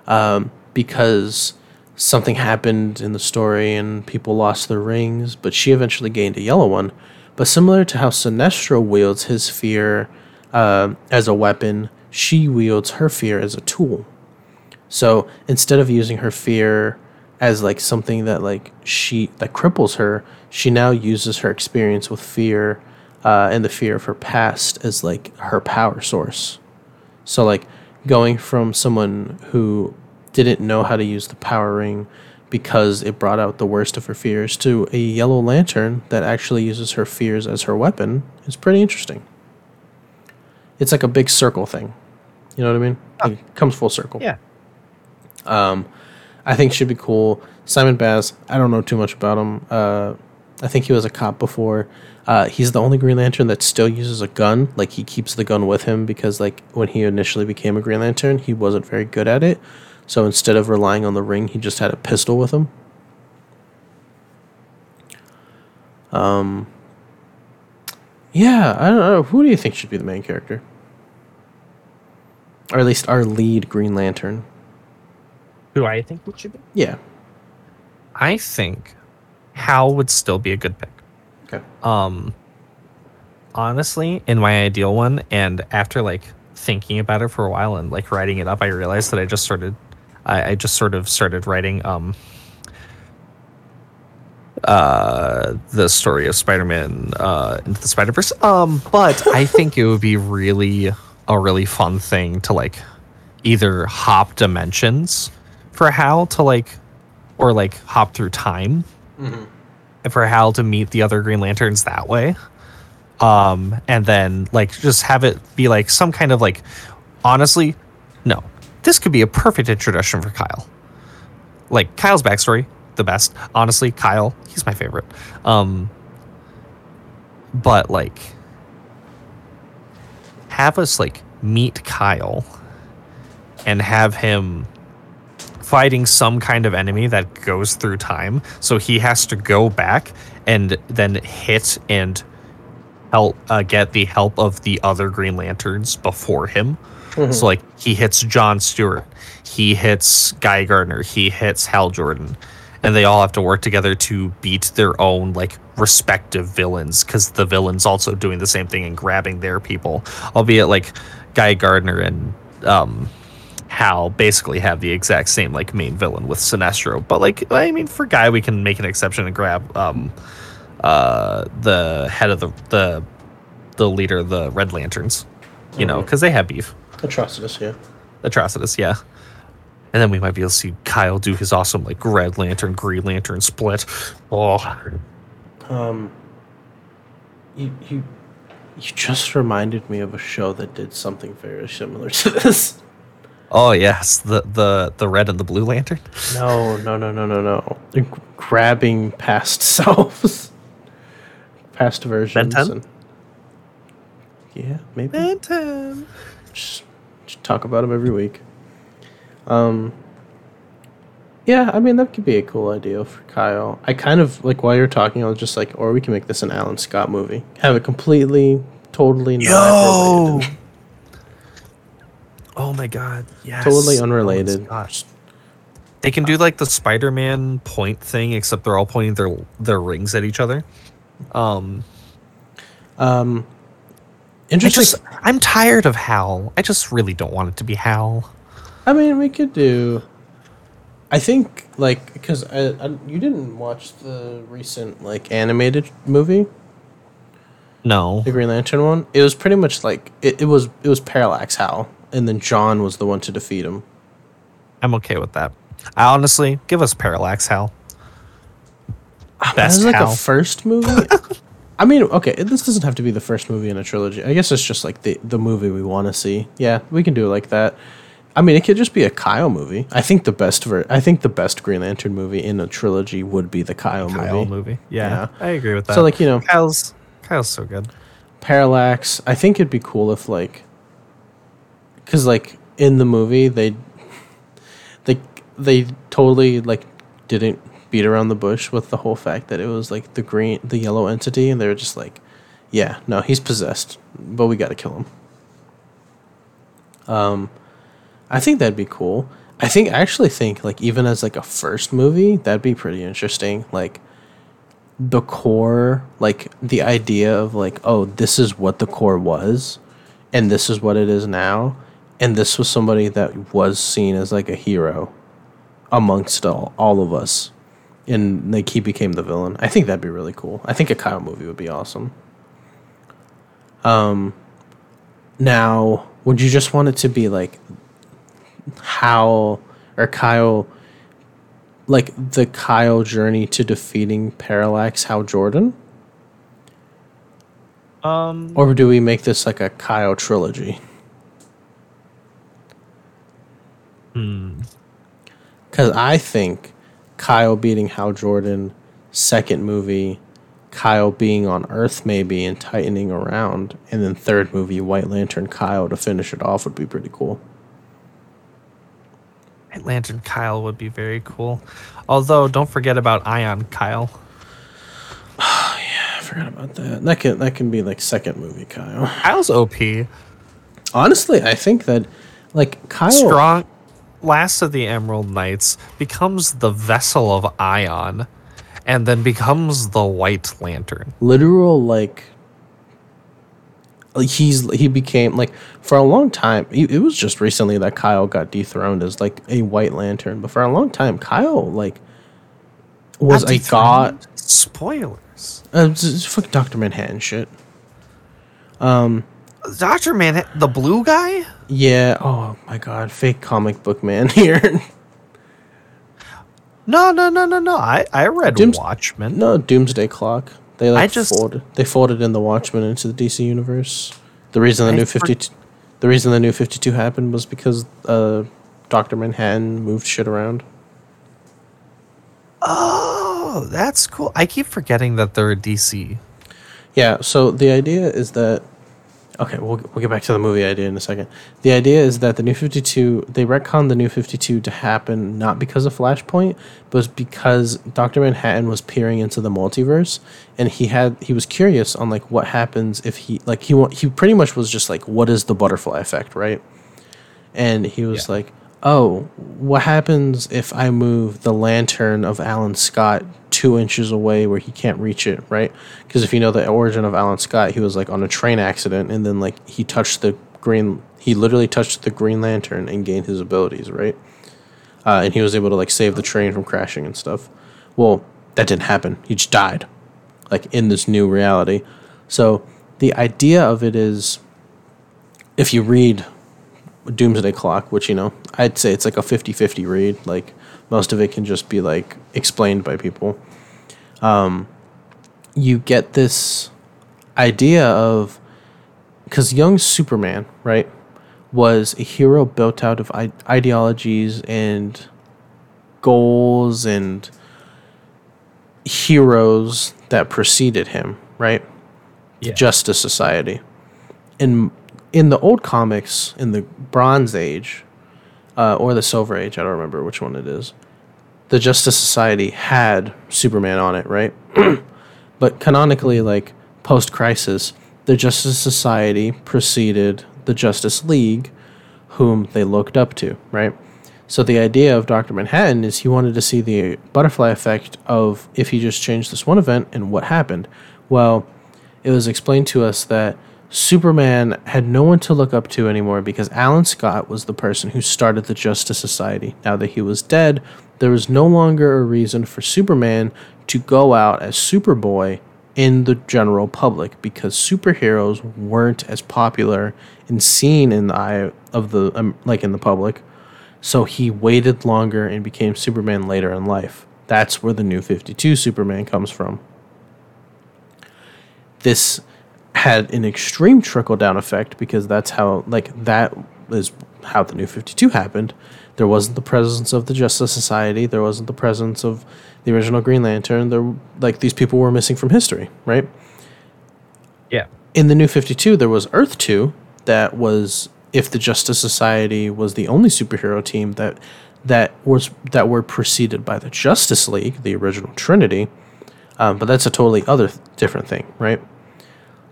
um, because something happened in the story and people lost their rings, but she eventually gained a yellow one. But similar to how Sinestro wields his fear uh, as a weapon, she wields her fear as a tool. So instead of using her fear as like something that like she that cripples her, she now uses her experience with fear uh, and the fear of her past as like her power source. So like going from someone who didn't know how to use the power ring because it brought out the worst of her fears to a yellow lantern that actually uses her fears as her weapon is pretty interesting. It's like a big circle thing. You know what I mean? Like it comes full circle. Yeah. Um, I think should be cool. Simon Baz, I don't know too much about him. Uh, I think he was a cop before. Uh, he's the only Green Lantern that still uses a gun. Like he keeps the gun with him because like when he initially became a Green Lantern, he wasn't very good at it. So instead of relying on the ring, he just had a pistol with him. Um. Yeah, I don't know. Who do you think should be the main character? Or at least our lead Green Lantern. Who I think it should be? Yeah. I think Hal would still be a good pick. Okay. Um honestly, in my ideal one, and after like thinking about it for a while and like writing it up, I realized that I just started I, I just sort of started writing um uh the story of Spider-Man uh into the Spider-Verse. Um, but I (laughs) think it would be really a really fun thing to like either hop dimensions for Hal to like or like hop through time for Hal to meet the other Green Lanterns that way. Um, and then like just have it be like some kind of like honestly, no. This could be a perfect introduction for Kyle. Like Kyle's backstory, the best. Honestly, Kyle, he's my favorite. Um but like have us like meet Kyle and have him fighting some kind of enemy that goes through time. So he has to go back and then hit and help uh, get the help of the other Green Lanterns before him. So like he hits John Stewart, he hits Guy Gardner, he hits Hal Jordan, and they all have to work together to beat their own like respective villains because the villains also doing the same thing and grabbing their people. Albeit like Guy Gardner and um, Hal basically have the exact same like main villain with Sinestro. But like I mean for Guy we can make an exception and grab um uh the head of the the the leader of the Red Lanterns. You know, because they have beef. Atrocitus, yeah. Atrocitus, yeah. And then we might be able to see Kyle do his awesome like Red Lantern, Green Lantern split. Oh, Um, you you you just reminded me of a show that did something very similar to this. oh yes, the the the red and the blue lantern. No, no, no, no, no, no. They're grabbing past (laughs) selves, past versions. 10? And, yeah, maybe. Benton. Just, talk about them every week. Um. Yeah, I mean that could be a cool idea for Kyle. I kind of like while you're talking, I was just like, or we can make this an Alan Scott movie. Have it completely, totally not Yo! related. (laughs) Oh my god! Yes. Totally Oh, unrelated. gosh. They can do like the Spider-Man point thing, except they're all pointing their their rings at each other. Um, Um, interesting. just I'm tired of Hal. I just really don't want it to be Hal. I mean, we could do. I think like because I, I, you didn't watch the recent like animated movie, No, the Green Lantern one. It was pretty much like it, it was it was Parallax Hal, and then John was the one to defeat him. I'm okay with that. I honestly give us Parallax Hal. Ah, that Best was like Hal. a first movie. (laughs) I mean, okay, this doesn't have to be the first movie in a trilogy. I guess it's just like the the movie we want to see. Yeah, we can do it like that. I mean, it could just be a Kyle movie. I think the best ver- I think the best Green Lantern movie in a trilogy would be the Kyle, Kyle movie. movie. Yeah, Yeah. I agree with that. So like you know, Kyle's Kyle's so good. Parallax. I think it'd be cool if like, because like in the movie they, they they totally like didn't beat around the bush with the whole fact that it was like the green the yellow entity and they were just like, yeah, no, he's possessed, but we got to kill him. Um, I think that'd be cool. I think I actually think like even as like a first movie, that'd be pretty interesting. Like the core, like the idea of like, oh, this is what the core was, and this is what it is now, and this was somebody that was seen as like a hero amongst all, all of us, and like he became the villain. I think that'd be really cool. I think a Kyle movie would be awesome. Um, now, would you just want it to be like Hal or Kyle? like the Kyle journey to defeating Parallax Hal Jordan? Um, Or do we make this like a Kyle trilogy? hmm. Because I think Kyle beating Hal Jordan, second movie, Kyle being on Earth maybe and tightening around, and then third movie, White Lantern Kyle to finish it off would be pretty cool. White Lantern Kyle would be very cool. Although, don't forget about Ion Kyle. Oh, (sighs) yeah, I forgot about that. That can that can be like second movie Kyle. Kyle's OP. Honestly, I think that like Kyle Strong. Last of the Emerald Knights becomes the vessel of Ion, and then becomes the White Lantern. literal like like he's he became like for a long time it was just recently that kyle got dethroned as like a white lantern but for a long time kyle like was a god. Spoilers. uh, fucking dr manhattan shit Doctor Man, the blue guy. yeah oh my god fake comic book man (laughs) here No, no, no, no, no. I I read Dooms- Watchmen. no doomsday clock they like I just- folded they folded in the watchmen into the dc universe the reason the I new for- 52 the reason the new 52 happened was because uh dr manhattan moved shit around Oh, that's cool. I keep forgetting that they're a DC. Yeah, so the idea is that okay, we'll we'll get back to the movie idea in a second. The idea is that the new 52 they retconned the new 52 to happen not because of Flashpoint, but because Dr. Manhattan was peering into the multiverse and he had he was curious on like what happens if he like he he pretty much was just like what is the butterfly effect, right? And he was Yeah. like, "Oh, what happens if I move the lantern of Alan Scott two inches away where he can't reach it, right? Because if you know the origin of Alan Scott, he was like on a train accident, and then like he touched the green, he literally touched the Green Lantern and gained his abilities, right? Uh, and he was able to like save the train from crashing and stuff. Well, that didn't happen. He just died, like in this new reality. So the idea of it is, if you read Doomsday Clock, which you know, I'd say it's like a 50-50 read. Like most of it can just be like explained by people. Um, you get this idea of because young Superman, right, was a hero built out of I- ideologies and goals and heroes that preceded him, right? Yeah. Justice Society. In in the old comics, in the Bronze Age, uh, or the Silver Age, I don't remember which one it is. The Justice Society had Superman on it, right? (clears throat) but canonically, like post Crisis, the Justice Society preceded the Justice League, whom they looked up to, right? So the idea of Dr. Manhattan is he wanted to see the butterfly effect of if he just changed this one event and what happened. Well, it was explained to us that Superman had no one to look up to anymore because Alan Scott was the person who started the Justice Society. Now that he was dead, there was no longer a reason for Superman to go out as Superboy in the general public because superheroes weren't as popular and seen in the eye of the um, like in the public. So he waited longer and became Superman later in life. That's where the new 52 Superman comes from. This had an extreme trickle down effect because that's how like that is how the new 52 happened. There wasn't the presence of the Justice Society, there wasn't the presence of the original Green Lantern. There like these people were missing from history, right? Yeah. In the new 52 there was Earth 2 that was if the Justice Society was the only superhero team that that was that were preceded by the Justice League, the original Trinity. Um, but that's a totally other different thing, right?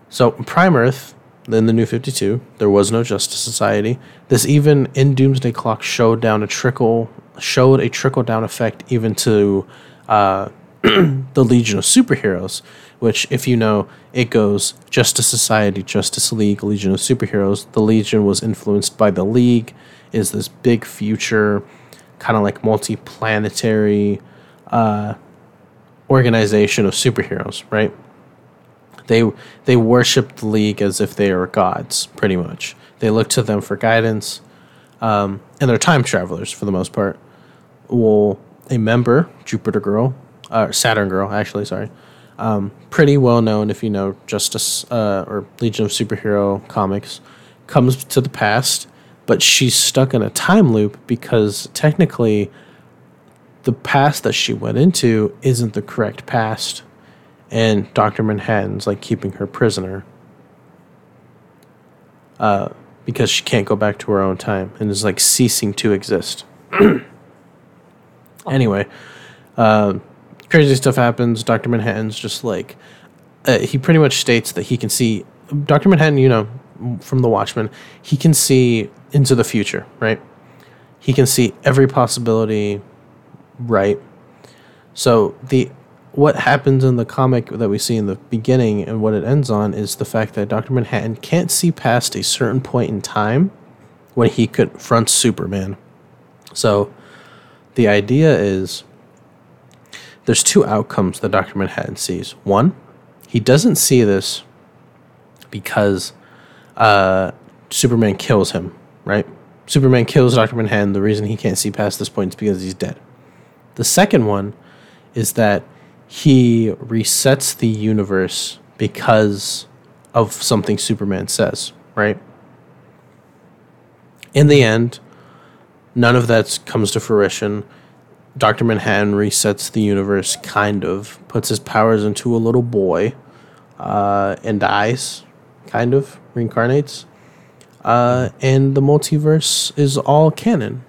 So Prime Earth, in the New Fifty Two, there was no Justice Society. This even in Doomsday Clock showed down a trickle showed a trickle down effect even to uh, (clears throat) the Legion of Superheroes, which, if you know, it goes Justice Society, Justice League, Legion of Superheroes. The Legion was influenced by the League, is this big future, kind of like multi planetary uh, organization of superheroes, right? They they worship the League as if they are gods, pretty much. They look to them for guidance, um, and they're time travelers for the most part. Well, a member, Jupiter Girl, uh, Saturn Girl, actually, sorry, um, pretty well known if you know Justice uh, or Legion of Superhero comics, comes to the past, but she's stuck in a time loop because technically the past that she went into isn't the correct past and Dr. Manhattan's like keeping her prisoner uh, because she can't go back to her own time and is like ceasing to exist. (clears throat) anyway, uh, crazy stuff happens. Dr. Manhattan's just like, uh, he pretty much states that he can see, Dr. Manhattan, you know, from The Watchmen, he can see into the future, right? He can see every possibility right. So the what happens in the comic that we see in the beginning and what it ends on is the fact that Dr. Manhattan can't see past a certain point in time when he confronts Superman. So the idea is there's two outcomes that Dr. Manhattan sees. One, he doesn't see this because uh, Superman kills him, right? Superman kills Dr. Manhattan. The reason he can't see past this point is because he's dead. The second one is that he resets the universe because of something Superman says, right? In the end, none of that comes to fruition. Dr. Manhattan resets the universe, kind of, puts his powers into a little boy, uh, and dies, kind of, reincarnates. Uh, and the multiverse is all canon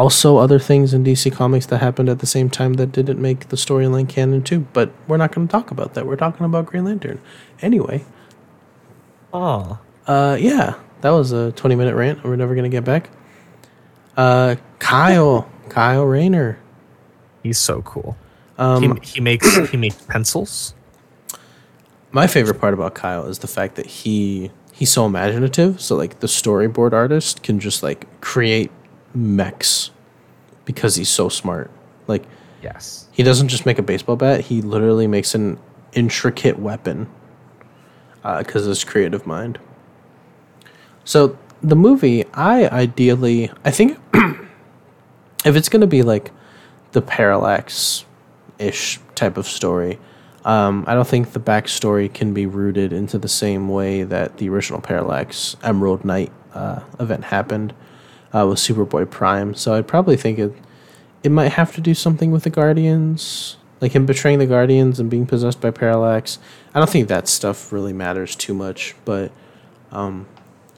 also other things in DC Comics that happened at the same time that didn't make the storyline canon too. But we're not going to talk about that. We're talking about Green Lantern. Anyway. Oh. Uh, yeah, that was a twenty-minute rant. We're never going to get back. Uh, Kyle, (laughs) Kyle Rayner. He's so cool. Um, he, he makes he makes pencils. my favorite part about Kyle is the fact that he he's so imaginative. So like the storyboard artist can just like create mechs because he's so smart. Like Yes. he doesn't just make a baseball bat; he literally makes an intricate weapon because of his creative mind. So the movie, I ideally, I think, (clears throat) if it's gonna be like the parallax ish type of story, um, I don't think the backstory can be rooted into the same way that the original Parallax Emerald Knight uh, event happened uh, with Superboy Prime. So I'd probably think it it might have to do something with the Guardians, like him betraying the Guardians and being possessed by Parallax. I don't think that stuff really matters too much, but um,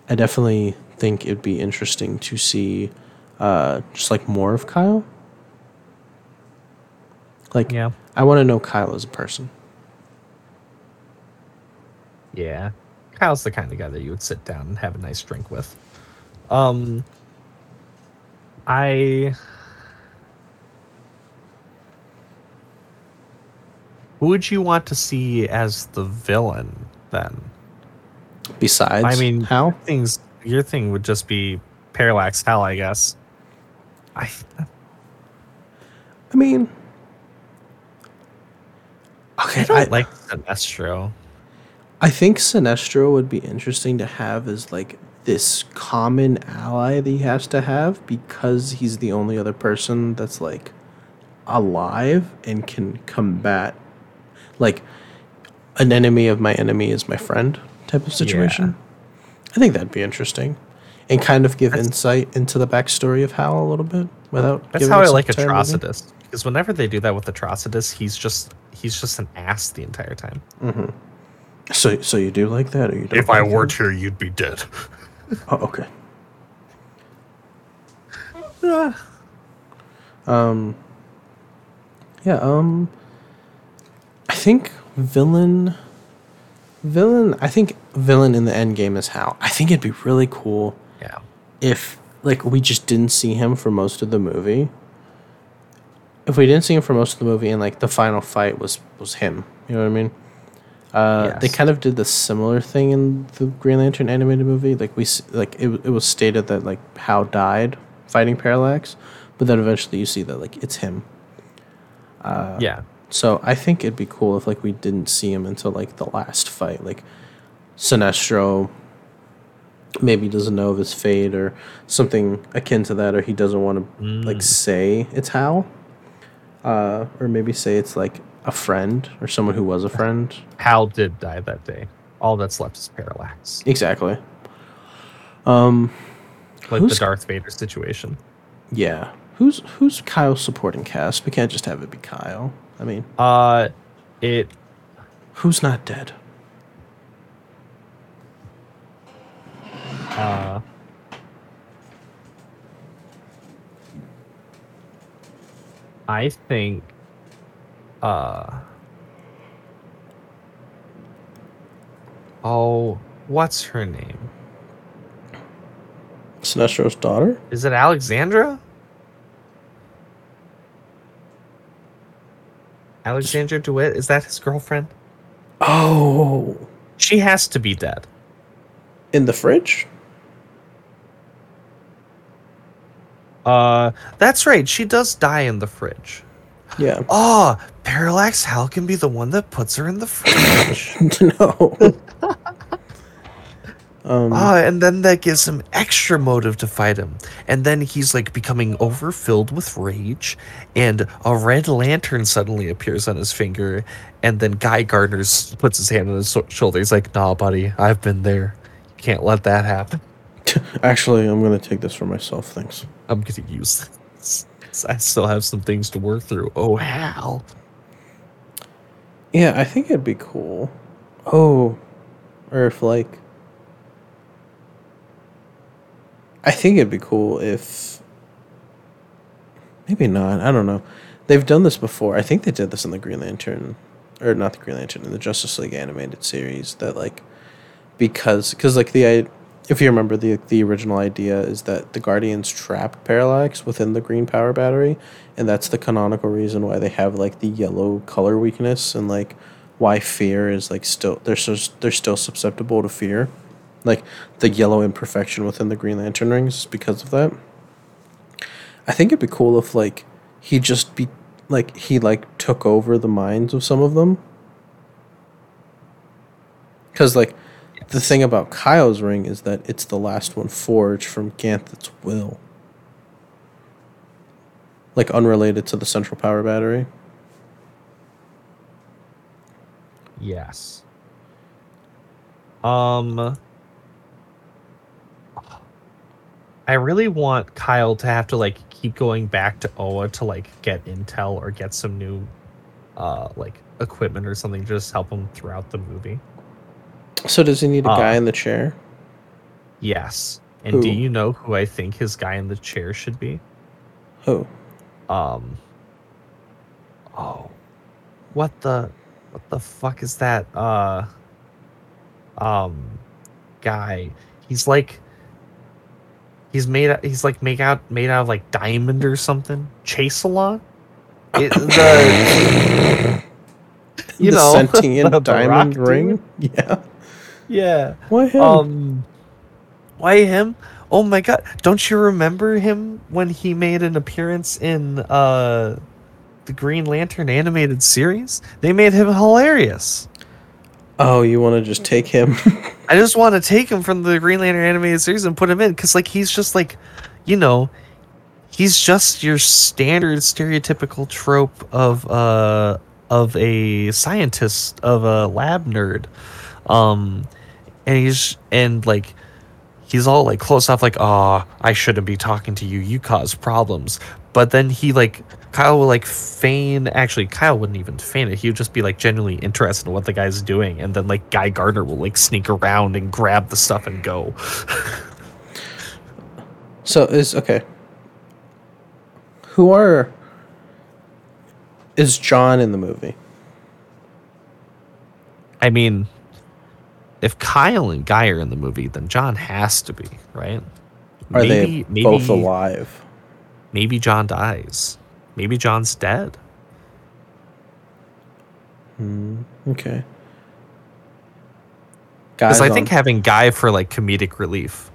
I definitely think it'd be interesting to see uh, just like more of Kyle. Like, Yeah. I want to know Kyle as a person. Yeah. Kyle's the kind of guy that you would sit down and have a nice drink with. Um I. Who would you want to see as the villain then? Besides, I mean, how? Things your thing would just be Parallax Hal, I guess. I I mean, okay, I don't I, like Sinestro. I think Sinestro would be interesting to have as like this common ally that he has to have because he's the only other person that's like alive and can combat like an enemy of my enemy is my friend type of situation. I think that'd be interesting. And kind of give That's- insight into the backstory of Hal a little bit without That's giving how I like entire movie. Atrocitus. Because whenever they do that with Atrocitus, he's just he's just an ass the entire time. Mm-hmm. So so you do like that or you don't like that? here, you'd be dead. (laughs) Oh, okay. Um. Yeah. Um. I think villain. Villain. I think villain in the end game is Hal. I think it'd be really cool yeah. if like we just didn't see him for most of the movie. If we didn't see him for most of the movie and like the final fight was was him, you know what I mean? Uh, They kind of did the similar thing in the Green Lantern animated movie. Like we like it, it was stated that like Hal died fighting Parallax, but then eventually you see that like it's him. yeah. So I think it'd be cool if like we didn't see him until like the last fight. Like Sinestro maybe doesn't know of his fate or something akin to that, or he doesn't want to like say it's Hal. Uh, or maybe say it's like a friend or someone who was a friend. Hal did die that day. All that's left is Parallax. Exactly. Um, Like the Darth Vader situation. yeah. Who's who's Kyle's supporting cast? We can't just have it be Kyle. I mean, Uh it who's not dead? uh I think uh Oh, what's her name? Sinestro's daughter? Is it Alexandra? Alexandra DeWitt? Is that his girlfriend? Oh, She has to be dead. in the fridge? Uh, that's right. She does die in the fridge. Yeah. Oh, Parallax Hal can be the one that puts her in the fridge. (laughs) no. (laughs) um, Ah, and then that gives him extra motive to fight him. And then he's like becoming overfilled with rage, and a red lantern suddenly appears on his finger. And then Guy Gardner puts his hand on his shoulder. He's like, "Nah, buddy, I've been there. You can't let that happen. (laughs) actually, I'm gonna take this for myself. Thanks. I'm gonna use. (laughs) I still have some things to work through. Oh, Hal. Yeah, I think it'd be cool. Oh, or if like, I think it'd be cool if. Maybe not. I don't know. They've done this before. I think they did this in the Green Lantern, or not the Green Lantern, in the Justice League animated series. That like, because because like the if you remember the the original idea is that the Guardians trapped Parallax within the green power battery, and that's the canonical reason why they have like the yellow color weakness and like why fear is like still they're so they're still susceptible to fear, like the yellow imperfection within the Green Lantern rings because of that. I think it'd be cool if like he just be like he like took over the minds of some of them. Cause like the thing about Kyle's ring is that it's the last one forged from Ganthet's will. Like unrelated to the central power battery. Yes. Um I really want Kyle to have to like keep going back to Oa to like get intel or get some new uh like equipment or something to just help him throughout the movie. So does he need a Uh, guy in the chair? Yes. And do you know who I think his guy in the chair should be? Who? Um Oh. What the what the fuck is that? Uh um guy. He's like he's made he's like made out made out of like diamond or something. Chaselon. It, (coughs) the you the know (laughs) sentient the diamond ring. dude? (laughs) Yeah. Yeah. Why him? Um, why him? Oh my god! Don't you remember him when he made an appearance in uh the Green Lantern animated series? They made him hilarious. oh, you want to just take him? (laughs) I just want to take him from the Green Lantern animated series and put him in because, like, he's just like, you know, he's just your standard stereotypical trope of uh of a scientist of a lab nerd, um, and he's and like he's all like close off like, ah I shouldn't be talking to you. You cause problems. But then he like Kyle will like feign. Actually, Kyle wouldn't even feign it. He would just be like genuinely interested in what the guy's doing, and then like Guy Gardner will like sneak around and grab the stuff and go. (laughs) so is okay. Who are is John in the movie? I mean, if Kyle and Guy are in the movie, then John has to be right. Are they both alive? Maybe John dies. Maybe John's dead. Hmm, okay. Because I on- think having Guy for like comedic relief.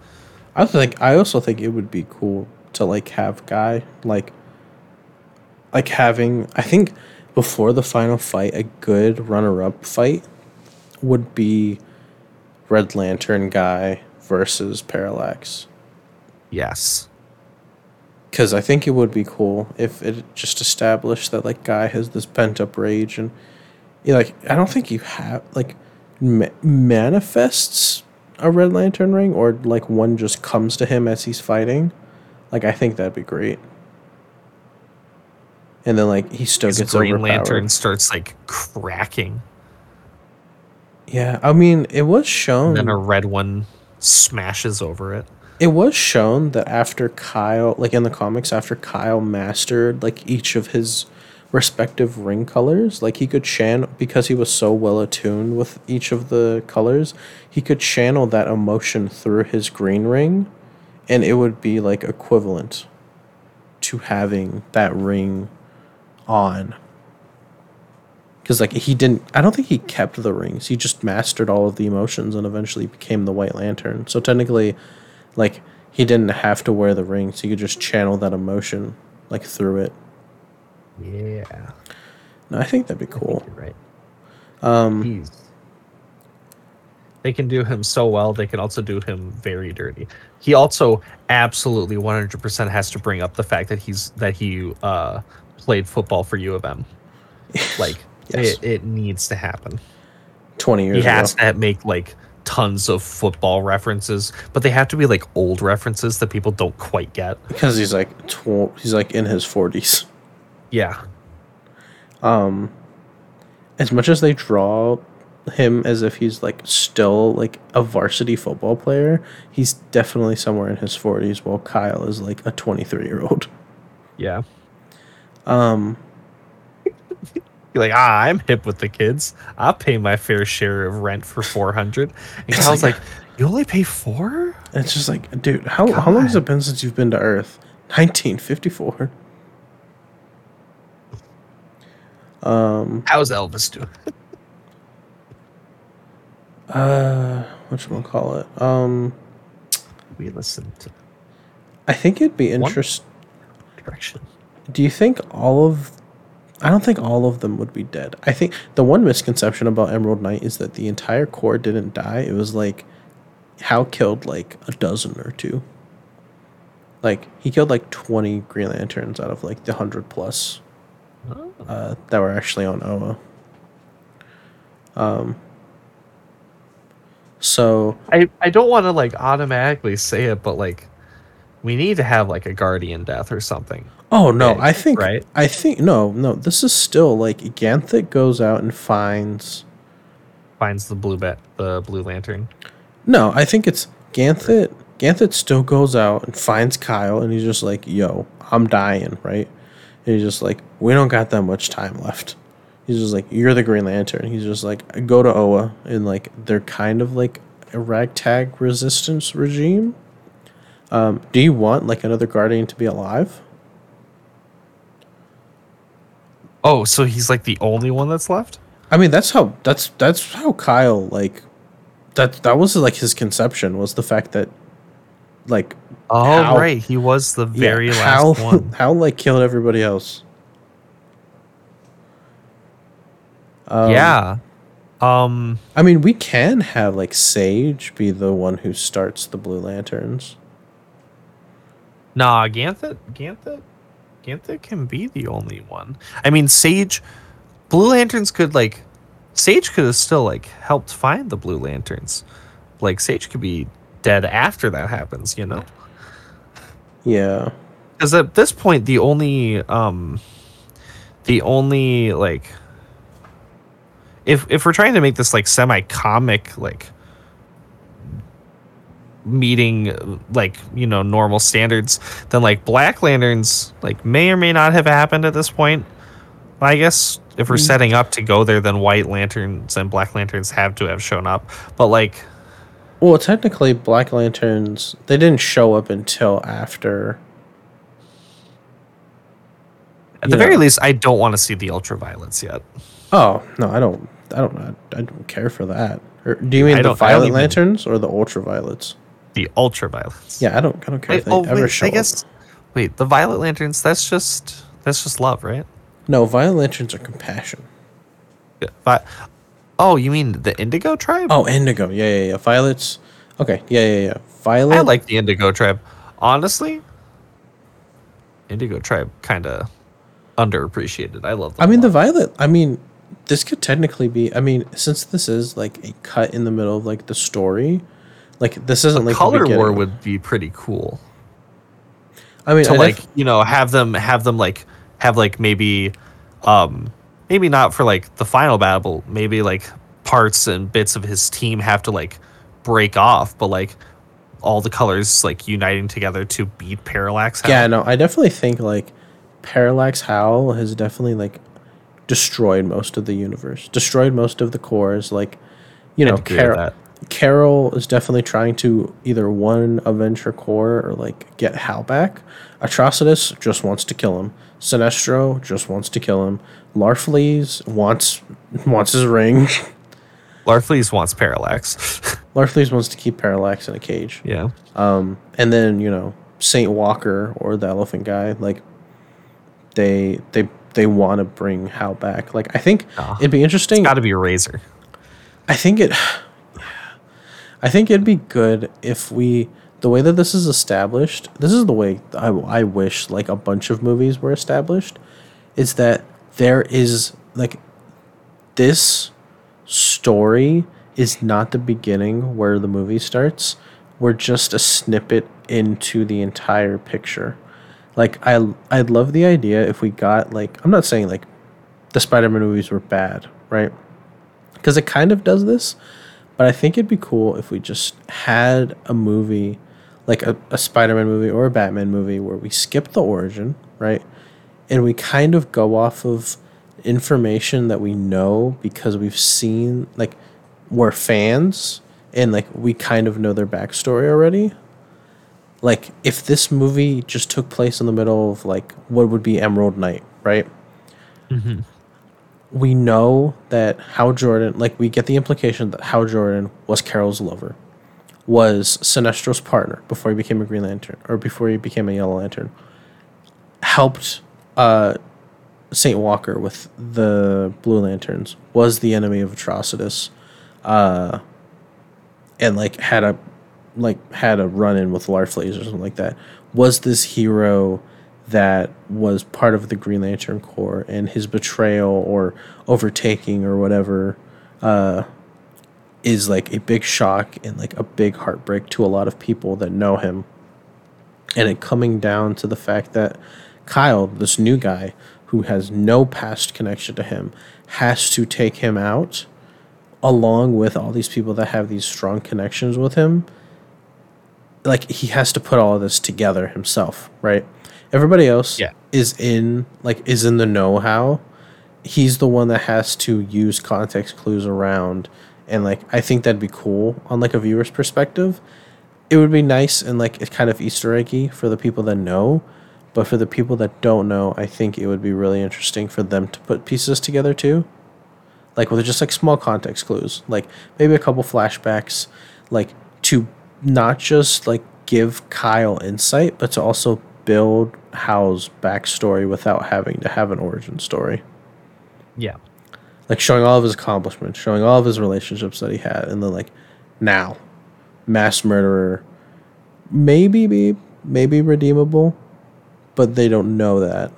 I also think I also think it would be cool to like have guy like like having I think before the final fight a good runner up fight would be Red Lantern guy versus Parallax. Yes. Cause I think it would be cool if it just established that like guy has this pent up rage and you know, like I don't think you have like ma- manifests a Red Lantern ring or like one just comes to him as he's fighting. Like I think that'd be great. And then like he still His gets Green overpowered. Lantern starts like cracking, Yeah, I mean it was shown. and then a red one smashes over it. It was shown that after Kyle, like in the comics, after Kyle mastered like each of his respective ring colors, like he could channel because he was so well attuned with each of the colors, he could channel that emotion through his green ring, and it would be like equivalent to having that ring on. Because like he didn't, I don't think he kept the rings. He just mastered all of the emotions and eventually became the White Lantern. So technically, like he didn't have to wear the rings. He could just channel that emotion like through it. Yeah, No, I think that'd be cool. you're right. Um, He's. They can do him so well. They can also do him very dirty. He also absolutely 100% has to bring up the fact that he's that he uh, played football for U of M. Like Yes. it, it needs to happen. twenty years he has ago. to make like tons of football references, but they have to be like old references that people don't quite get. because he's like tw- he's like in his forties. Yeah, Um, as much as they draw him as if he's like still like a varsity football player, he's definitely somewhere in his forties. While Kyle is like a twenty three year old. yeah. Um, You're like, ah, I'm hip with the kids. I'll pay my fair share of rent for four hundred. And It's Kyle's like- like, you only pay four? it's just like, dude, how how long has it been since you've been to Earth? Nineteen fifty four. Um. How's Elvis doing? Uh, what you call it? Um, We listen to I think it'd be interesting. direction. Do you think all of? I don't think all of them would be dead. I think the one misconception about Emerald Knight is that the entire corps didn't die. It was like, Hal killed like a dozen or two. Like he killed like twenty Green Lanterns out of like the hundred plus Oh. uh, that were actually on Oa. Um. So I, I don't want to like automatically say it, but like we need to have like a guardian death or something. Oh no, big, I think right? I think no, no. This is still like Ganthet goes out and finds. Finds the blue bet the blue lantern. No, I think it's Ganthet. Ganthet still goes out and finds Kyle, and he's just like, "Yo, I'm dying," right? And he's just like, "We don't got that much time left." He's just like, "You're the Green Lantern." He's just like, "Go to Oa," and like they're kind of like a ragtag resistance regime. Um, do you want like another Guardian to be alive? Oh, so he's like the only one that's left? I mean, that's how that's that's Hal Kyle like that that was like his conception was the fact that like Oh, How- right. He was the yeah, very how last (laughs) one. how like killed everybody else. Um, yeah. Um I mean, we can have like Sage be the one who starts the Blue Lanterns. Nah, Ganthet, Ganthet, Ganthet can be the only one. I mean, Sage, Blue Lanterns could like, Sage could have still like helped find the Blue Lanterns. Like Sage could be dead after that happens, you know? Yeah. Because at this point, the only, um, the only like, if if we're trying to make this like semi comic like meeting like you know normal standards then like black lanterns like may or may not have happened at this point i guess if we're Mm. setting up to go there then white lanterns and black lanterns have to have shown up but like Well, technically, Black Lanterns they didn't show up until after. at the Yeah. very least i don't want to see the ultraviolets yet Oh no, I don't. I don't. I, don't care for that. Or, do you mean the I don't Violet even- Lanterns or the Ultraviolets? The ultraviolets Yeah, I don't. I don't care Wait, if they oh, ever wait, show I guess. up. Wait, the violet lanterns. That's just that's just love, right? No, Violet Lanterns are compassion. Yeah, Vi- oh, you mean the Indigo tribe? Oh, Indigo. Yeah, yeah, yeah. Violets. Okay. Yeah, yeah, yeah. Violet. I like the Indigo tribe. Honestly, Indigo tribe kind of underappreciated. I love. Them I mean, the. Violet. I mean, this could technically be. I mean, since this is like a cut in the middle of like the story, like this isn't like the color war would be pretty cool I mean, to like you know have them have them like have like maybe um maybe not for like the final battle maybe like parts and bits of his team have to like break off but like all the colors like uniting together to beat parallax Hal. yeah, no, I definitely think like Parallax Hal has definitely like destroyed most of the universe, destroyed most of the corps. Like, you know, with Carol, is definitely trying to either one avenge her corps or like get Hal back. Atrocitus just wants to kill him. Sinestro just wants to kill him. Larfleeze wants (laughs) wants his ring. Larfleeze wants parallax (laughs) Larfleeze wants to keep Parallax in a cage. yeah Um, and then you know Saint Walker or the Elephant Guy, like they they they want to bring Hal back. Like I think Ah, it'd be interesting. got to be a razor I think it. I think it'd be good if we the way that this is established. This is the way I I wish like a bunch of movies were established, is that there is like this story is not the beginning where the movie starts. We're just a snippet into the entire picture. Like I I love the idea if we got like I'm not saying like the Spider-Man movies were bad, right? Cuz it kind of does this, but I think it'd be cool if we just had a movie like a, a Spider-Man movie or a Batman movie where we skip the origin, right? And we kind of go off of information that we know because we've seen like we're fans and like we kind of know their backstory already. Like if this movie just took place in the middle of like what would be Emerald Knight, right? Mm-hmm. We know that Hal Jordan, like we get the implication that Hal Jordan was Carol's lover, was Sinestro's partner before he became a Green Lantern or before he became a Yellow Lantern. Helped uh, Saint Walker with the Blue Lanterns, was the enemy of Atrocitus, uh, and like had a like had a run in with Larfleeze or something like that. Was this hero that was part of the Green Lantern Corps and his betrayal or overtaking or whatever uh, is like a big shock and like a big heartbreak to a lot of people that know him. And it coming down to the fact that Kyle, this new guy who has no past connection to him, has to take him out along with all these people that have these strong connections with him. Like he has to put all of this together himself, right? Everybody else Yeah. is in like is in the know-how. He's the one that has to use context clues around and like I think that'd be cool on like a viewer's perspective. it would be nice and like it's kind of Easter eggy for the people that know, but for the people that don't know, I think it would be really interesting for them to put pieces together too. Like with just like small context clues, like maybe a couple flashbacks, like to not just like give Kyle insight, but to also build Hal's backstory without having to have an origin story. Yeah. Like showing all of his accomplishments, showing all of his relationships that he had, and then like now, mass murderer, maybe be maybe redeemable, but they don't know that.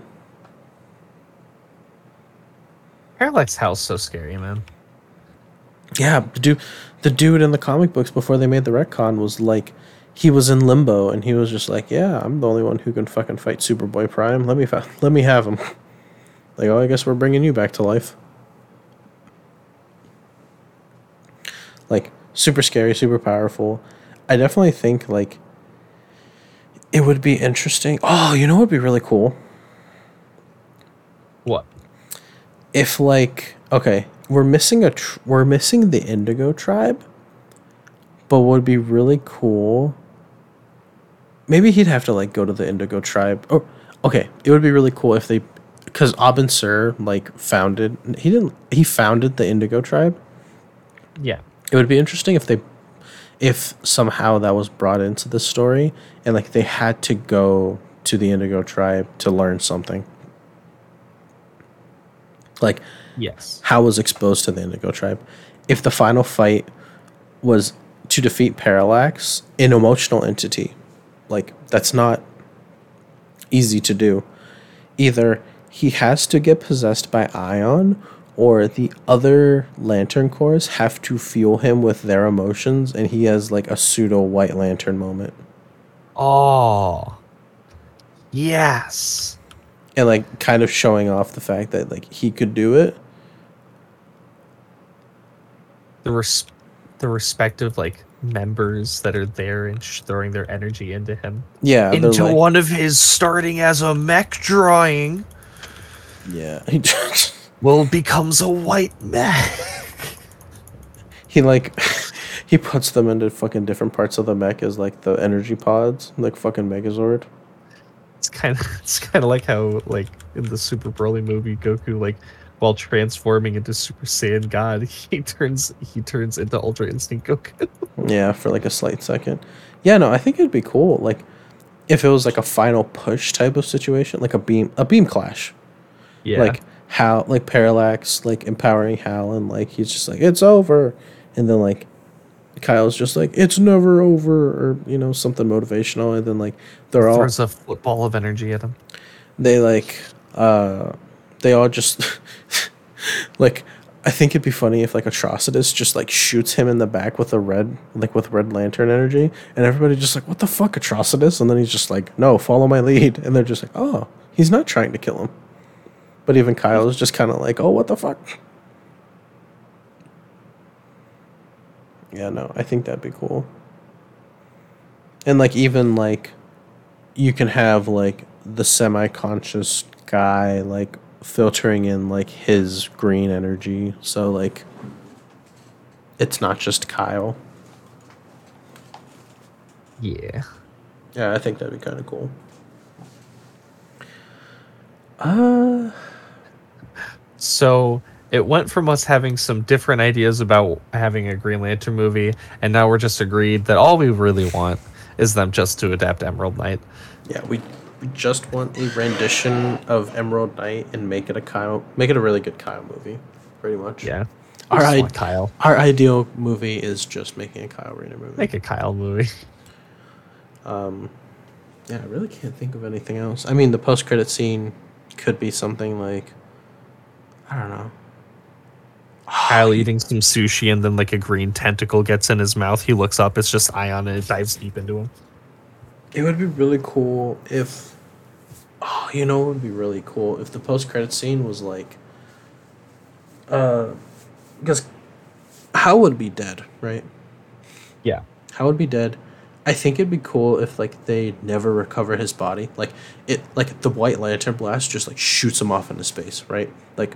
Parallax Hal's so scary, man. Yeah, the dude, the dude in the comic books before they made the retcon was like, he was in limbo and he was just like, yeah, I'm the only one who can fucking fight Superboy Prime. Let me fa- let me have him. (laughs) like, oh, I guess we're bringing you back to life. Like super scary, super powerful. I definitely think like it would be interesting. Oh, you know what would be really cool What? if like okay, we're missing a tr- we're missing the Indigo tribe, but what would be really cool. Maybe he'd have to like go to the Indigo tribe. Or okay, it would be really cool if they, because Abin Sur like founded he didn't he founded the Indigo tribe. Yeah. It would be interesting if they, if somehow that was brought into the story and like they had to go to the Indigo tribe to learn something. Like Yes. Hal was exposed to the Indigo tribe. If the final fight was to defeat Parallax, an emotional entity, like that's not easy to do. Either he has to get possessed by Ion, or the other Lantern Corps have to fuel him with their emotions, and he has like a pseudo White Lantern moment. Oh. Yes. And like kind of showing off the fact that like he could do it. The res- the respective like members that are there and sh- throwing their energy into him. Yeah, into like- one of his starting as a mech drawing Yeah, he (laughs) just will becomes a white mech. (laughs) he like (laughs) he puts them into fucking different parts of the mech as like the energy pods, like fucking Megazord. It's kind of it's kind of like how like in the Super Broly movie, Goku like while transforming into Super Saiyan God, (laughs) he turns he turns into Ultra Instinct Goku. (laughs) Yeah, for like a slight second. Yeah, no, I think it'd be cool. Like if it was like a final push type of situation, like a beam a beam clash. yeah, Like how like Parallax like empowering Hal and like he's just like, It's over and then like Kyle's just like, It's never over or you know, something motivational and then like they're all throws a football of energy at him. they like uh they all just (laughs) like I think it'd be funny if like Atrocitus just like shoots him in the back with a red like with red lantern energy and everybody just like what the fuck Atrocitus? And then he's just like no follow my lead. And they're just like oh he's not trying to kill him. But even Kyle is just kind of like oh what the fuck? Yeah no I think that'd be cool. And like even like you can have like the semi-conscious guy like filtering in like his green energy. So like it's not just kyle. Yeah, yeah i think that'd be kind of cool. Uh so it went from us having some different ideas about having a Green Lantern movie, and now we're just agreed that all we really want is them just to adapt Emerald Knight. yeah we, just want a rendition of emerald knight and make it a kyle make it a really good kyle movie pretty much Yeah, All I just right. want Kyle. our ideal movie is just making a kyle rayner movie Make a Kyle movie. Um, yeah i really can't think of anything else i mean the post-credit scene could be something like i don't know Kyle eating some sushi and then like a green tentacle gets in his mouth. He looks up, it's just Ion and it dives deep into him. It would be really cool if, oh, you know, it would be really cool if the post credit scene was like, uh, because Hal would be dead, right? Yeah. Hal would be dead. I think it'd be cool if like they never recover his body, like it, like the White Lantern blast just like shoots him off into space, right? Like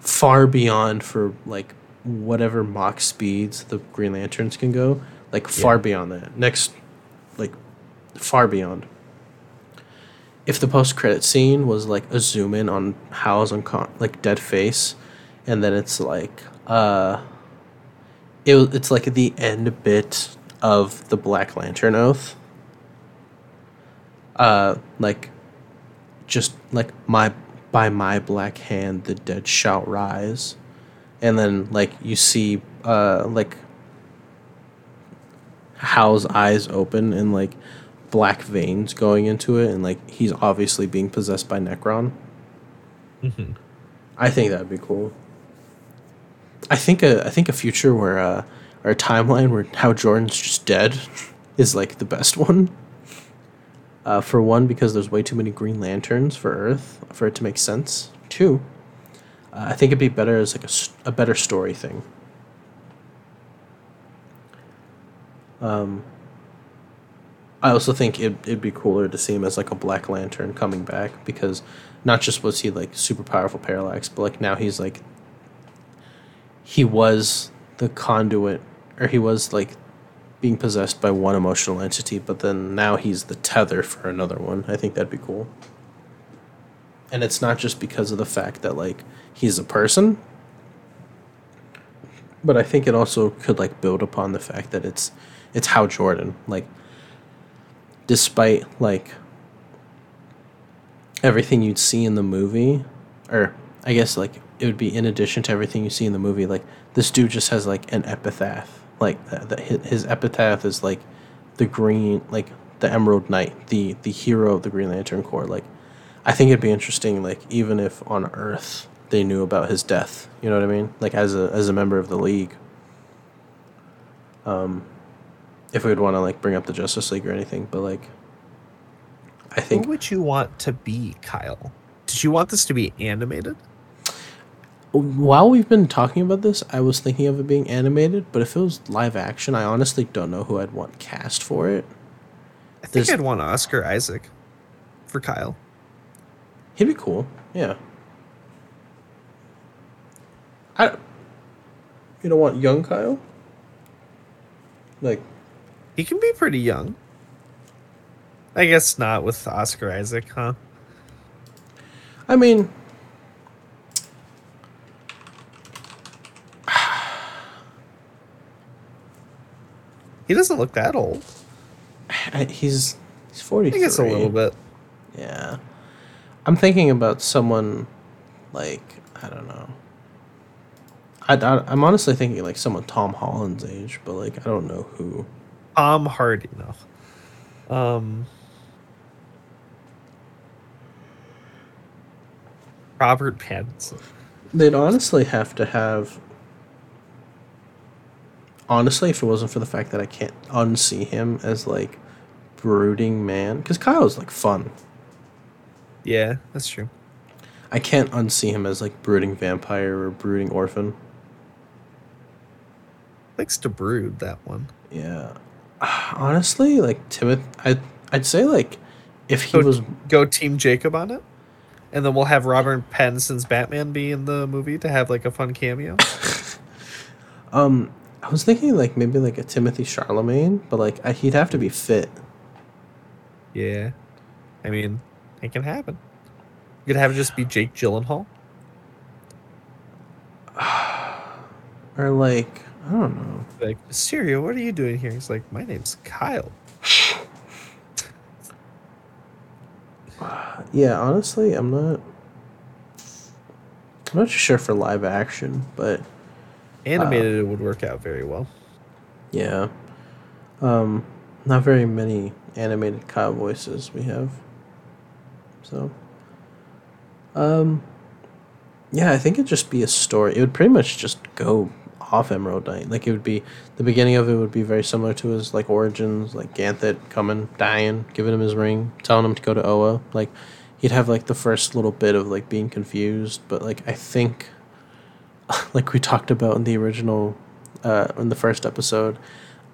far beyond for like whatever Mach speeds the Green Lanterns can go, like far Yeah. beyond that. Next far beyond. If the post credit scene was like a zoom in on Hal's uncon- like dead face, and then it's like uh, it it's like the end bit of the Black Lantern oath. Uh, like just like my by my black hand the dead shall rise and then like you see uh like Hal's eyes open and like black veins going into it and like he's obviously being possessed by Nekron. I think that'd be cool. I think a I think a future where uh or a timeline where Hal Jordan's just dead is like the best (laughs) one. Uh, for one, because there's way too many Green Lanterns for Earth for it to make sense. Two, uh, I think it'd be better as like a better story thing. Um, I also think it, it'd be cooler to see him as like a Black Lantern coming back because not just was he like super powerful Parallax, but like now he's like he was the conduit or he was like being possessed by one emotional entity, but then now he's the tether for another one. I think that'd be cool. And it's not just because of the fact that like he's a person, but I think it also could like build upon the fact that it's it's Hal Jordan like despite like everything you'd see in the movie or I guess like it would be in addition to everything you see in the movie like this dude just has like an epitaph. Like that, his epitaph is like the green like the emerald knight the the hero of the green lantern corps. Like i think it'd be interesting like even if on earth they knew about his death you know what i mean? Like as a as a member of the league. Um if we'd want to like bring up the justice league or anything but like i think Who would you want to be, Kyle? Did you want this to be animated? while we've been talking about this, I was thinking of it being animated, but if it was live action, I honestly don't know who I'd want cast for it. I think There's- I'd want Oscar Isaac for Kyle. He'd be cool. Yeah. I. You don't want young Kyle? Like, He can be pretty young. I guess not with Oscar Isaac, huh? I mean, (sighs) He doesn't look that old. (sighs) I- he's he's forty. I guess a little bit. Yeah. I'm thinking about someone like I don't know. I, I I'm honestly thinking like someone Tom Holland's age, but like I don't know who. Tom Hardy, no. Um, Robert Pattinson. They'd honestly have to have. Honestly, if it wasn't for the fact that I can't unsee him as like brooding man, because Kyle's like fun. Yeah, that's true. I can't unsee him as like brooding vampire or brooding orphan. Likes to brood that one. Yeah, (sighs) honestly, like Timothy, I I'd say like if he So was go Team Jacob on it, and then we'll have Robert Pattinson's Batman be in the movie to have like a fun cameo. (laughs) um. I was thinking like maybe like a Timothy Charlemagne, but like I, he'd have to be fit. yeah, I mean, it can happen. You could have it just be Jake Gyllenhaal. (sighs) Or like I don't know. Like, Mysterio, what are you doing here? He's like, my name's Kyle. (sighs) Yeah, honestly, I'm not. I'm not sure for live action, but Animated, it would work out very well. yeah, um, not very many animated Kyle voices we have. So, um, yeah, I think it'd just be a story. It would pretty much just go off Emerald Knight. Like it would be the beginning of it would be very similar to his like origins, like Ganthet coming, dying, giving him his ring, telling him to go to Oa. Like he'd have like the first little bit of like being confused, but like I think (laughs) like we talked about in the original uh in the first episode,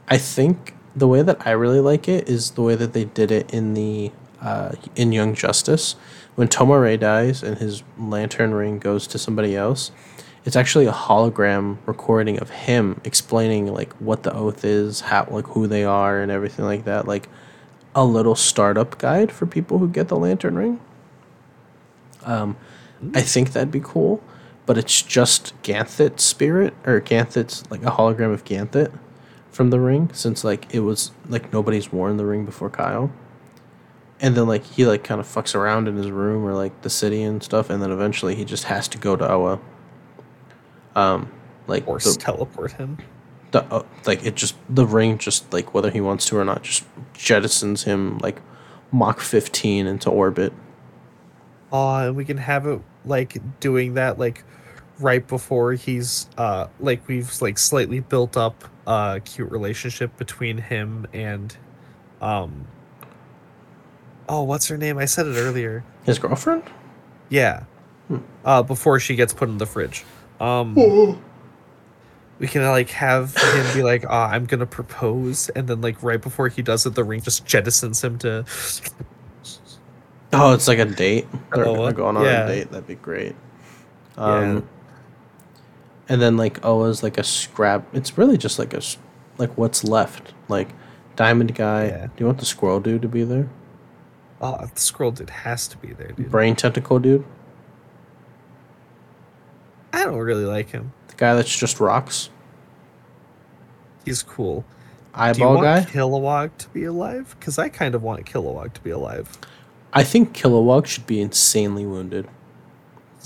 I think the way that I really like it is the way that they did it in the uh, in Young Justice when Tomar-Re dies and his lantern ring goes to somebody else. It's actually a hologram recording of him explaining like what the oath is, how like who they are, and everything like that. Like, a little startup guide for people who get the lantern ring. Um, I think that'd be cool, but it's just Ganthet's spirit or Ganthet's like a hologram of Ganthet from the ring, since like it was like nobody's worn the ring before Kyle. And then like he like kind of fucks around in his room or like the city and stuff, and then eventually he just has to go to Oa. Um, like Or the- teleport him. the uh, like it just the ring just like whether he wants to or not just jettisons him like Mach 15 into orbit. Oh, and we can have it like doing that like right before he's uh like we've like slightly built up a cute relationship between him and um oh what's her name? I said it earlier. His girlfriend? Yeah. Hmm. Uh before she gets put in the fridge. Um we can like have him be like, "Ah, I'm gonna propose," and then like right before he does it, the ring just jettisons him to. Oh, it's like a date. They're, Oa? going on Yeah. a date. That'd be great. Um, Yeah. And then like Oa's like a scrap. It's really just like a like what's left. Like Diamond Guy. Yeah. Do you want the Squirrel Dude to be there? Oh, the Squirrel dude has to be there, dude. Brain Tentacle Dude. I don't really like him. The guy that's just rocks. He's cool. Eyeball Do you Eyeball want guy. Kilowog to be alive? Because I kind of want Kilowog to be alive. I think Kilowog should be insanely wounded.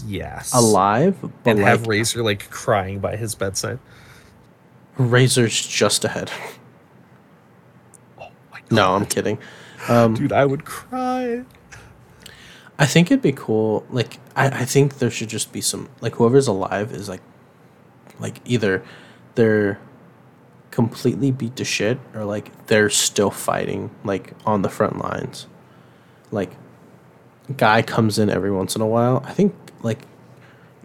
Yes. Alive, but And like, have Razer like crying by his bedside. Razer's just ahead. Oh my god. No, I'm kidding. Um, Dude, I would cry. I think it'd be cool. Like, I, I think there should just be some like whoever's alive is like, like either they're completely beat to shit or like they're still fighting like on the front lines. Like, guy comes in every once in a while. I think like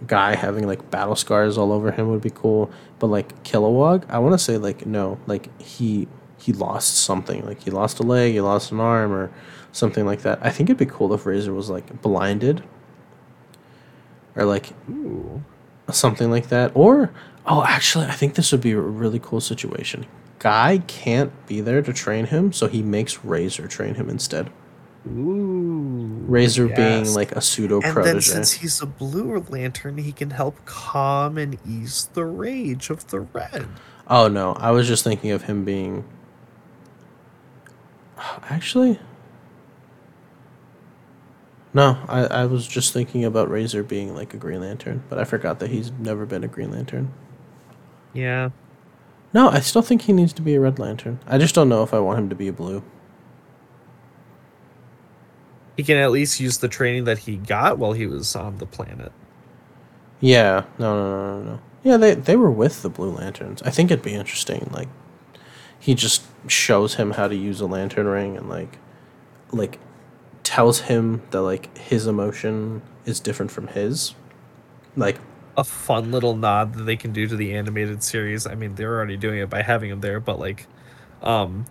guy having like battle scars all over him would be cool. But like Kilowog, I want to say like no, like he he lost something. Like he lost a leg, he lost an arm, or something like that. I think it'd be cool if Razer was like blinded, or like Ooh. something like that. Or oh, actually, I think this would be a really cool situation. Guy can't be there to train him, so he makes Razer train him instead. Ooh. Razer being like a pseudo protege. And then since he's a blue lantern, he can help calm and ease the rage of the red. Oh no, I was just thinking of him being. (sighs) Actually, no, I, I was just thinking about Razer being like a Green Lantern, but I forgot that he's never been a Green Lantern. Yeah. No, I still think he needs to be a Red Lantern. I just don't know if I want him to be a blue. He can at least use the training that he got while he was on the planet. Yeah, no, no, no, no, no. Yeah, they they were with the Blue Lanterns. I think it'd be interesting. Like, he just shows him how to use a lantern ring and like, like, tells him that like his emotion is different from his. Like, A fun little nod that they can do to the animated series. I mean, they're already doing it by having him there, but like, um,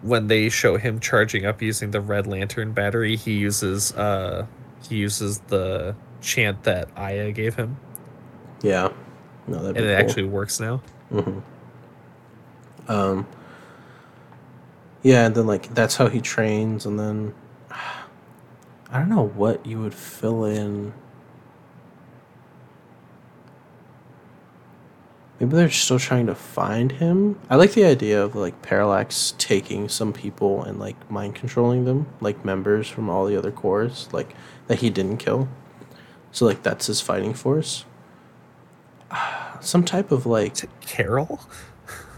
when they show him charging up using the red lantern battery, he uses uh he uses the chant that Aya gave him, yeah, no, that'd be and it cool. actually works now. hmm Um. Yeah, and then like that's how he trains, and then I don't know what you would fill in. Maybe they're still trying to find him. I like the idea of like Parallax taking some people and like mind controlling them, like members from all the other corps, like that he didn't kill. So like that's his fighting force. (sighs) Some type of like Is it Carol?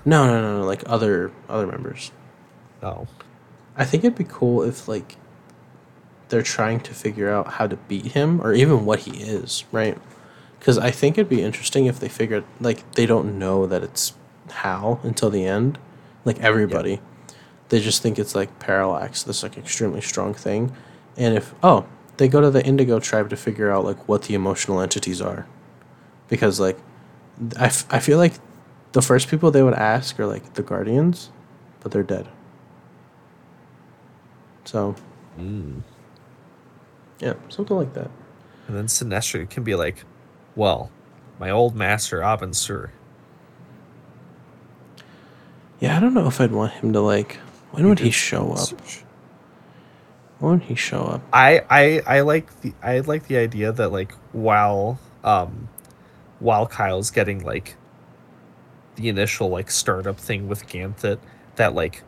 no, no, no, no, like other other members. No. I think it'd be cool if like they're trying to figure out Hal to beat him or even what he is, right? Because I think it'd be interesting if they figured like they don't know that it's how until the end, like everybody, they just think it's like parallax, this like extremely strong thing, and if oh they go to the Indigo tribe to figure out like what the emotional entities are, because like I, f- I feel like the first people they would ask are like the Guardians, but they're dead. So Mm. Yeah, something like that. And then Sinestro can be like, well, my old master Abin Sur. Yeah, I don't know if I'd want him to like When would he show up? When would he show up? I I I like the I like the idea that like while um while Kyle's getting like the initial like startup thing with Ganthet, that like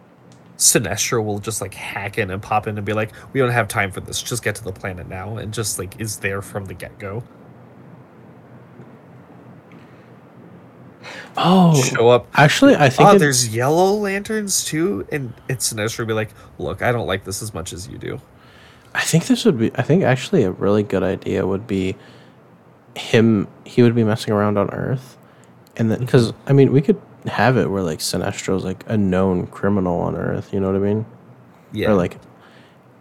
Sinestro will just like hack in and pop in and be like, "We don't have time for this. Just get to the planet now," and just like is there from the get go. Oh, Show up. actually, I think Oh, there's yellow lanterns too, and it's Sinestro will be like, "Look, I don't like this as much as you do." I think this would be. I think actually a really good idea would be him. He would be messing around on Earth, and then because I mean we could have it where like Sinestro's like a known criminal on Earth. You know what I mean? Yeah, Or like,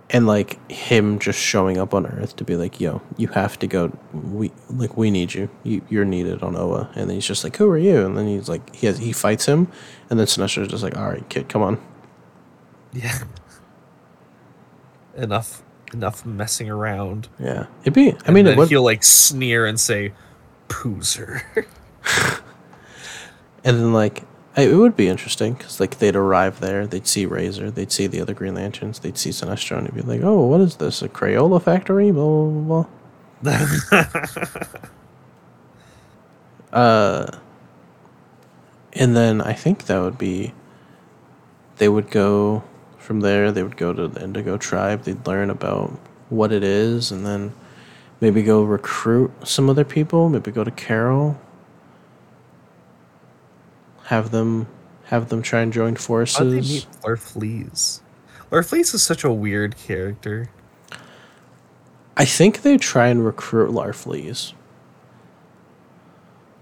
and like him just showing up on Earth to be like, "Yo, you have to go. We like we need you. you you're needed on Oa." And then he's just like, "Who are you?" And then he's like, he has he fights him, and then Sinestro's just like, "All right, kid, come on." yeah. (laughs) Enough, enough messing around. Yeah, it'd be. I mean, it would. he'll like sneer and say, "Poozer." (laughs) And then like I- it would be interesting because like they'd arrive there, they'd see Razer, they'd see the other Green Lanterns, they'd see Sinestro, and he'd be like, "Oh, what is this? A Crayola factory?" Blah blah blah. blah. (laughs) Uh, and then I think that would be. They would go from there. They would go to the Indigo tribe. They'd learn about what it is, and then maybe go recruit some other people. Maybe go to Carol. Have them, have them try and join How they forces. meet Larfleeze? Larfleeze is such a weird character. I think they try and recruit Larfleeze.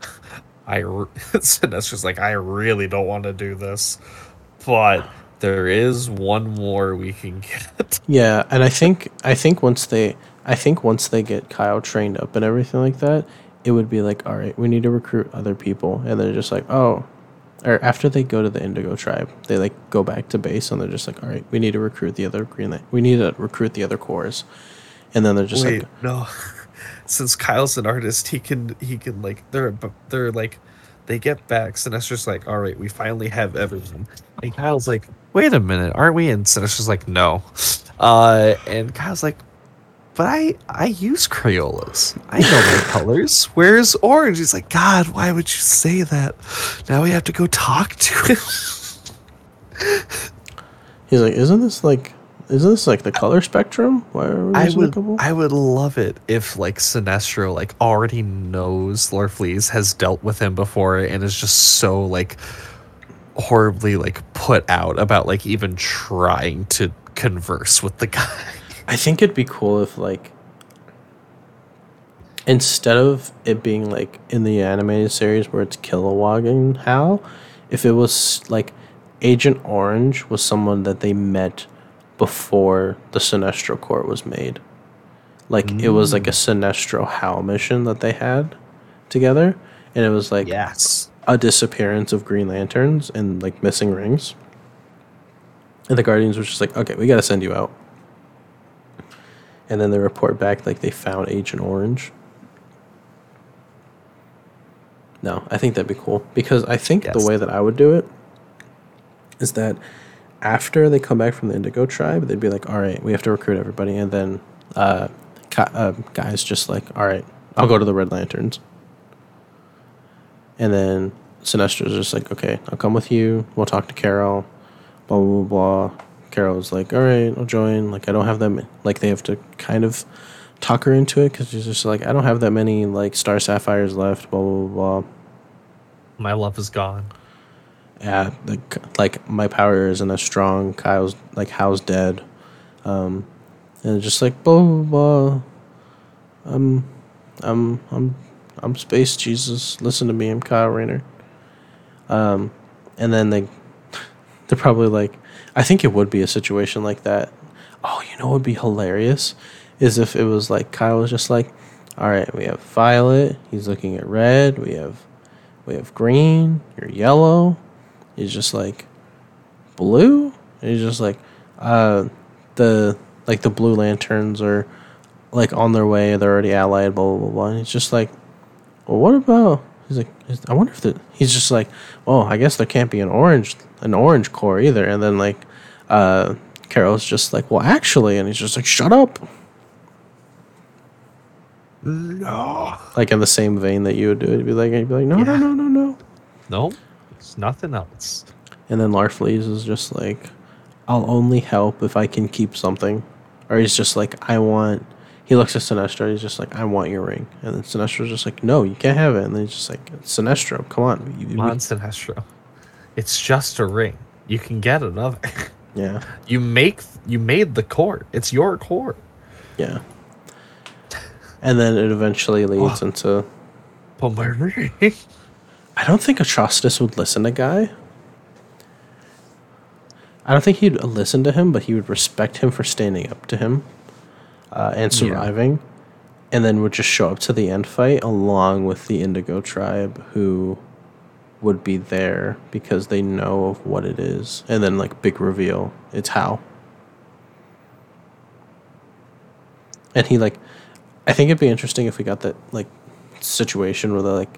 (laughs) I re- (laughs) Sinestro's like, I really don't want to do this, but there is one more we can (laughs) get. Yeah, and I think I think once they I think once they get Kyle trained up and everything like that, it would be like, all right, we need to recruit other people, and they're just like, oh, or after they go to the Indigo tribe, they like go back to base and they're just like, all right, we need to recruit the other Green Lan- we need to recruit the other corps, and then they're just Wait, like, no. (laughs) Since Kyle's an artist, he can he can like they're they're like they get back. Sinestro's like, all right, we finally have everything. And Kyle's like, wait a minute, aren't we? And Sinestro's like, no. (laughs) Uh, and Kyle's like, but I I use Crayolas. I know my (laughs) colors. Where's orange? He's like, God, why would you say that? Now we have to go talk to him. (laughs) he's like, isn't this like, isn't this like the color spectrum? Why are we I would. I would love it if like Sinestro like already knows Larfleeze has dealt with him before and is just so like horribly like put out about like even trying to converse with the guy. I think it'd be cool if like instead of it being like in the animated series where it's Kilowog and Hal, if it was like Agent Orange was someone that they met before the Sinestro Corps was made. Like it was like a mm. Sinestro Hal mission that they had together, and it was like Yes. a disappearance of Green Lanterns and like missing rings. And the Guardians were just like, okay, we got to send you out. And then they report back like they found Agent Orange. No, I think that'd be cool because I think the way that I would do it is that after they come back from the Indigo tribe, they'd be like, all right, we have to recruit everybody. And then uh, uh, guys just like, all right, I'll go to the Red Lanterns. And then Sinestro's just like, okay, I'll come with you. We'll talk to Carol. Blah blah blah. blah. Carol's like, all right, I'll join. Like, I don't have them. Like, they have to kind of talk her into it because she's just like, I don't have that many like star sapphires left. Blah blah blah. blah. My love is gone. Yeah, like like my power isn't as strong. Kyle's like Hal's dead. Um, and just like blah blah blah. I'm, I'm, I'm, I'm Space Jesus. Listen to me. I'm Kyle Rayner. Um, and then they, (laughs) they're probably like, I think it would be a situation like that. Oh, you know what would be hilarious is if it was like Kyle was just like, all right, we have violet. He's looking at red. We have, we have green. You're yellow. He's just like, blue. And he's just like, uh, the like the blue lanterns are like on their way. They're already allied. Blah blah blah. And he's just like, well, what about? He's like, I wonder if the. He's just like, well, I guess there can't be an orange an orange corps either. And then like, uh, Carol's just like, well, actually, and he's just like, shut up. No. Like in the same vein that you would do it. He'd be like, he'd be like, no, no, Yeah. no, no, no. No. It's nothing else. And then Larfleeze is just like, I'll only help if I can keep something. Or he's just like, I want. He looks at Sinestro. He's just like, I want your ring. And then Sinestro's just like, No, you can't have it. And then he's just like, Sinestro, come on. You- Come on, Sinestro. It's just a ring. You can get another. (laughs) Yeah, you make you made the court. It's your court. yeah. And then it eventually leads into. But my ring. I don't think Atrocitus would listen to Guy. I don't think he'd listen to him, but he would respect him for standing up to him uh, and Yeah. surviving, and then would just show up to the end fight along with the Indigo tribe, who would be there because they know of what it is, and then like big reveal, it's Hal. And he like, I think it'd be interesting if we got that like situation where they're like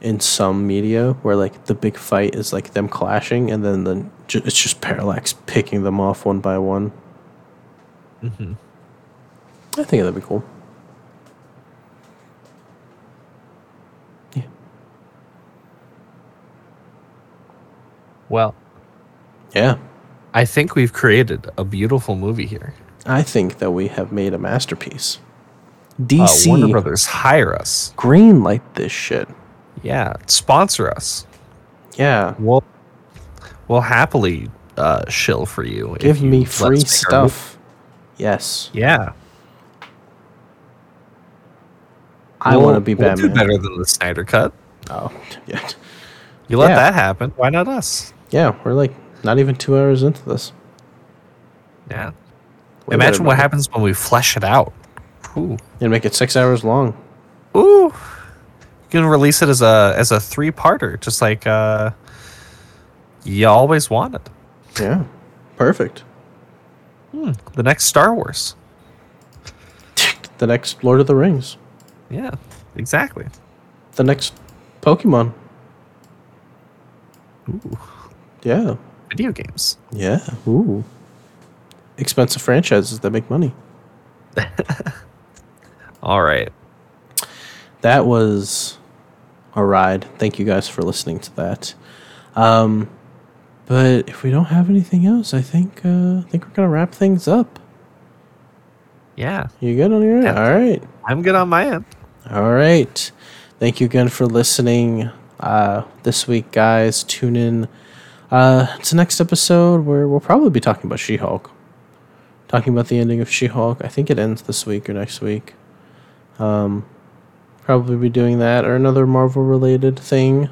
in some media where like the big fight is like them clashing and then the it's just Parallax picking them off one by one. Mm-hmm. I think that'd be cool. Well, Yeah. I think we've created a beautiful movie here. I think that we have made a masterpiece. Uh, DC Warner Brothers hire us. green light this shit. Yeah, sponsor us. Yeah. We'll we'll happily uh, shill for you. Give you me free make our movie. stuff. Yes. Yeah, I We'll- want to be we'll do better than the Snyder cut. Oh, (laughs) yeah. You let Yeah. that happen. Why not us? Yeah, we're like not even two hours into this. Yeah. Way Imagine what happens when we flesh it out. Ooh. And make it six hours long. Ooh. You can release it as a as a three parter, just like uh you always wanted. Yeah. Perfect. Hmm. The next Star Wars. (laughs) The next Lord of the Rings. Yeah, exactly. The next Pokemon. Ooh. Yeah. Video games. Yeah. Ooh. Expensive franchises that make money. (laughs) All right. That was a ride. Thank you guys for listening to that. Um, but if we don't have anything else, I think uh, I think we're gonna wrap things up. Yeah. You good on your end? Yeah. All right. I'm good on my end. All right. Thank you again for listening uh, this week, guys. Tune in uh, to next episode where we'll probably be talking about She Hulk. Talking about the ending of She Hulk. I think it ends this week or next week. Um, probably be doing that or another Marvel related thing.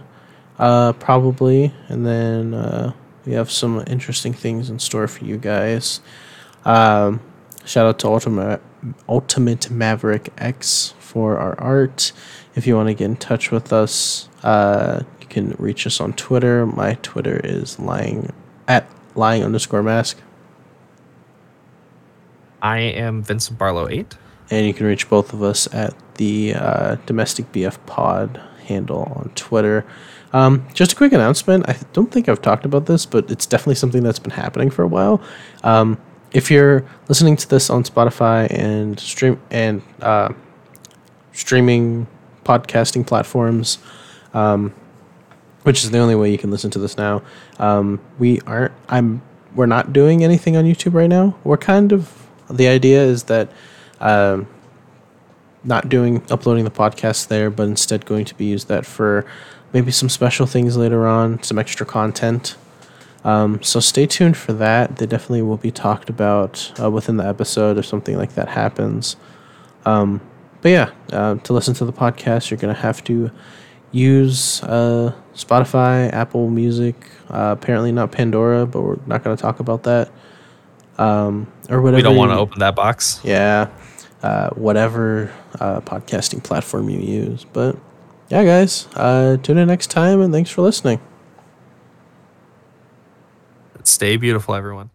Uh, probably. And then uh, we have some interesting things in store for you guys. Um, shout out to Ultimate Ultimate Maverick X for our art. If you want to get in touch with us, uh, you can reach us on Twitter. My Twitter is lying at lying underscore mask, I am Vincent Barlow eight. and you can reach both of us at the uh, domestic BF Pod handle on Twitter. Um, just a quick announcement. I don't think I've talked about this, but it's definitely something that's been happening for a while. Um, if you're listening to this on Spotify and stream and uh, streaming podcasting platforms, um, which is the only way you can listen to this now. Um, we aren't. I'm. We're not doing anything on YouTube right now. We're kind of. The idea is that. Um, not doing uploading the podcast there, but instead going to be used that for maybe some special things later on, some extra content. Um, so stay tuned for that. They definitely will be talked about uh, within the episode if something like that happens. Um, but yeah, uh, to listen to the podcast, you're going to have to use uh, Spotify, Apple Music, uh, apparently not Pandora, but we're not going to talk about that. Um, or whatever. We don't want to open that box. yeah, uh, whatever uh, podcasting platform you use. But yeah, guys, uh, tune in next time and thanks for listening. Stay beautiful, everyone.